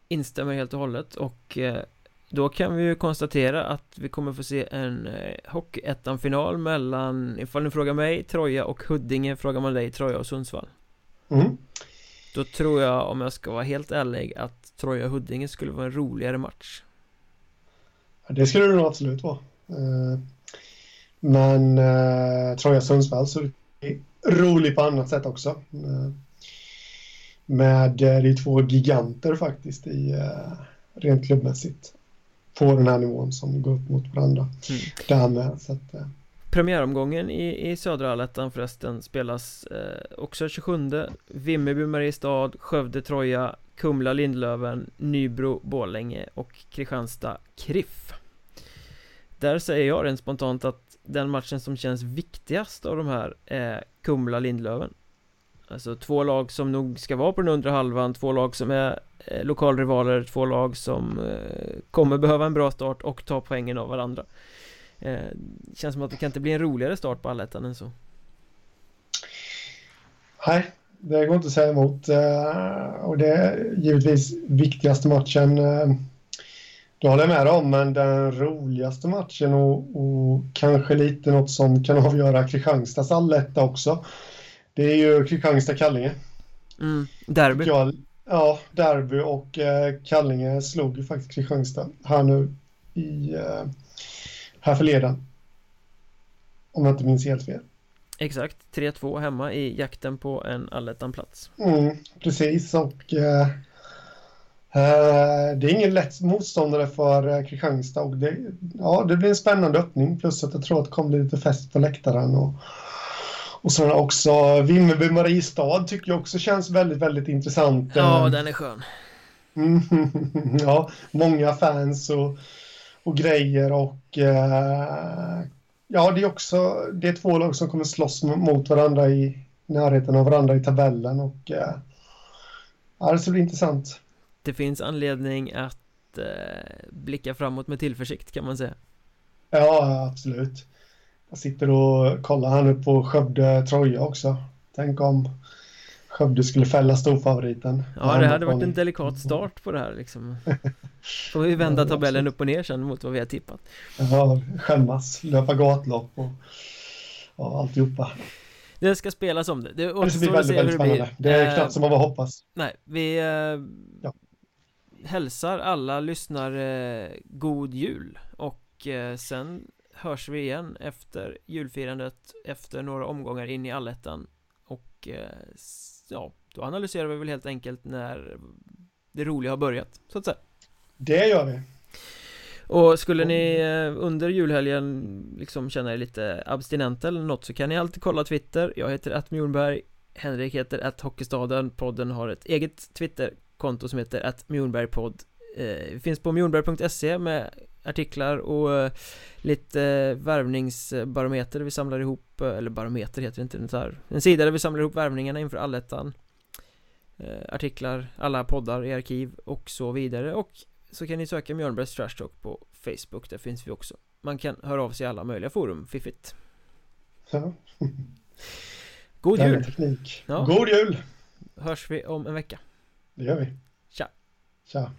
Instämmer helt och hållet och eh, då kan vi ju konstatera att vi kommer få se en eh, Hockeyettan-final mellan, ifall ni frågar mig, Troja och Huddinge Frågar man dig, Troja och Sundsvall Mm. Då tror jag, om jag ska vara helt ärlig, att Troja och Huddinge skulle vara en roligare match Det skulle det nog absolut vara. Eh, Men eh, Troja Sundsvall så roligt på annat sätt också. Eh, Med, det är två giganter faktiskt i rent klubbmässigt. På den här nivån som går upp mot varandra. mm. Därmed, så att, eh, Premiäromgången i, i södra allettan förresten spelas eh, också 27 Vimmerby, Mariestad, Skövde, Troja, Kumla, Lindlöven, Nybro, Borlänge och Kristianstad, Kriff. Där säger jag rent spontant att den matchen som känns viktigast av de här är Kumla, Lindlöven Alltså två lag som nog ska vara på den undre halvan, två lag som är eh, lokalrivaler, två lag som eh, kommer behöva en bra start och ta poängen av varandra. Eh, känns som att det kan inte bli en roligare start på allettan än så. Nej, det går inte att säga emot. Eh, och det är givetvis viktigaste matchen. Eh, det håller jag med om, men den roligaste matchen och, och kanske lite något som kan avgöra Kristianstads alletta också. Det är ju Kristianstad-Kallinge. mm, Derby Ja, ja, derby och eh, Kallinge slog ju faktiskt Kristianstad här nu i eh, här förleden. Om jag inte minns helt fel. Exakt, 3-2 hemma i jakten på en allettan-plats. Mm, precis, och eh, eh, det är ingen lätt motståndare för eh, Kristianstad. Och det, ja, det blir en spännande öppning, plus att jag tror att det kommer bli lite fest på läktaren. Och, och så också Vimmerby Mariestad tycker jag också känns väldigt, väldigt intressant. Ja, den är skön. Ja, många fans och, och grejer och eh, ja, det är också det är två lag som kommer slåss mot varandra i närheten av varandra i tabellen och eh, ja, det ska bli intressant. Det finns anledning att eh, blicka framåt med tillförsikt kan man säga. Ja, absolut. Jag sitter och kollar här nu på Skövde Troja också. Tänk om Skövde skulle fälla storfavoriten. Ja, det hade varit en delikat start på det här liksom. Får vi vända tabellen upp och ner sen mot vad vi har tippat. Ja, skämmas, löpa gatlopp och ja, alltihopa. Det ska spelas om det. Det återstår att se hur det blir. Det är knappt som man bara hoppas. Nej, vi eh, ja. hälsar alla lyssnare god jul och eh, sen hörs vi igen efter julfirandet efter några omgångar in i allettan och eh, ja, då analyserar vi väl helt enkelt när det roliga har börjat, så att säga. Det gör vi. Och skulle ni eh, under julhelgen liksom känna er lite abstinenta eller något så kan ni alltid kolla Twitter. Jag heter att Mjornberg, Henrik heter att Hockeystaden, podden har ett eget Twitterkonto som heter att Mjornbergpodd. Eh, finns på mjornberg.se med artiklar och eh, lite eh, värvningsbarometer vi samlar ihop eh, Eller barometer heter det inte, det här. En sida där vi samlar ihop värvningarna inför allettan Artiklar, alla poddar i arkiv och så vidare och så kan ni söka Mjörnbergs Trash Talk på Facebook, där finns vi också Man kan höra av sig i alla möjliga forum, fiffigt Ja God jul! Teknik. Ja. God jul! Hörs vi om en vecka Det gör vi Tja Tja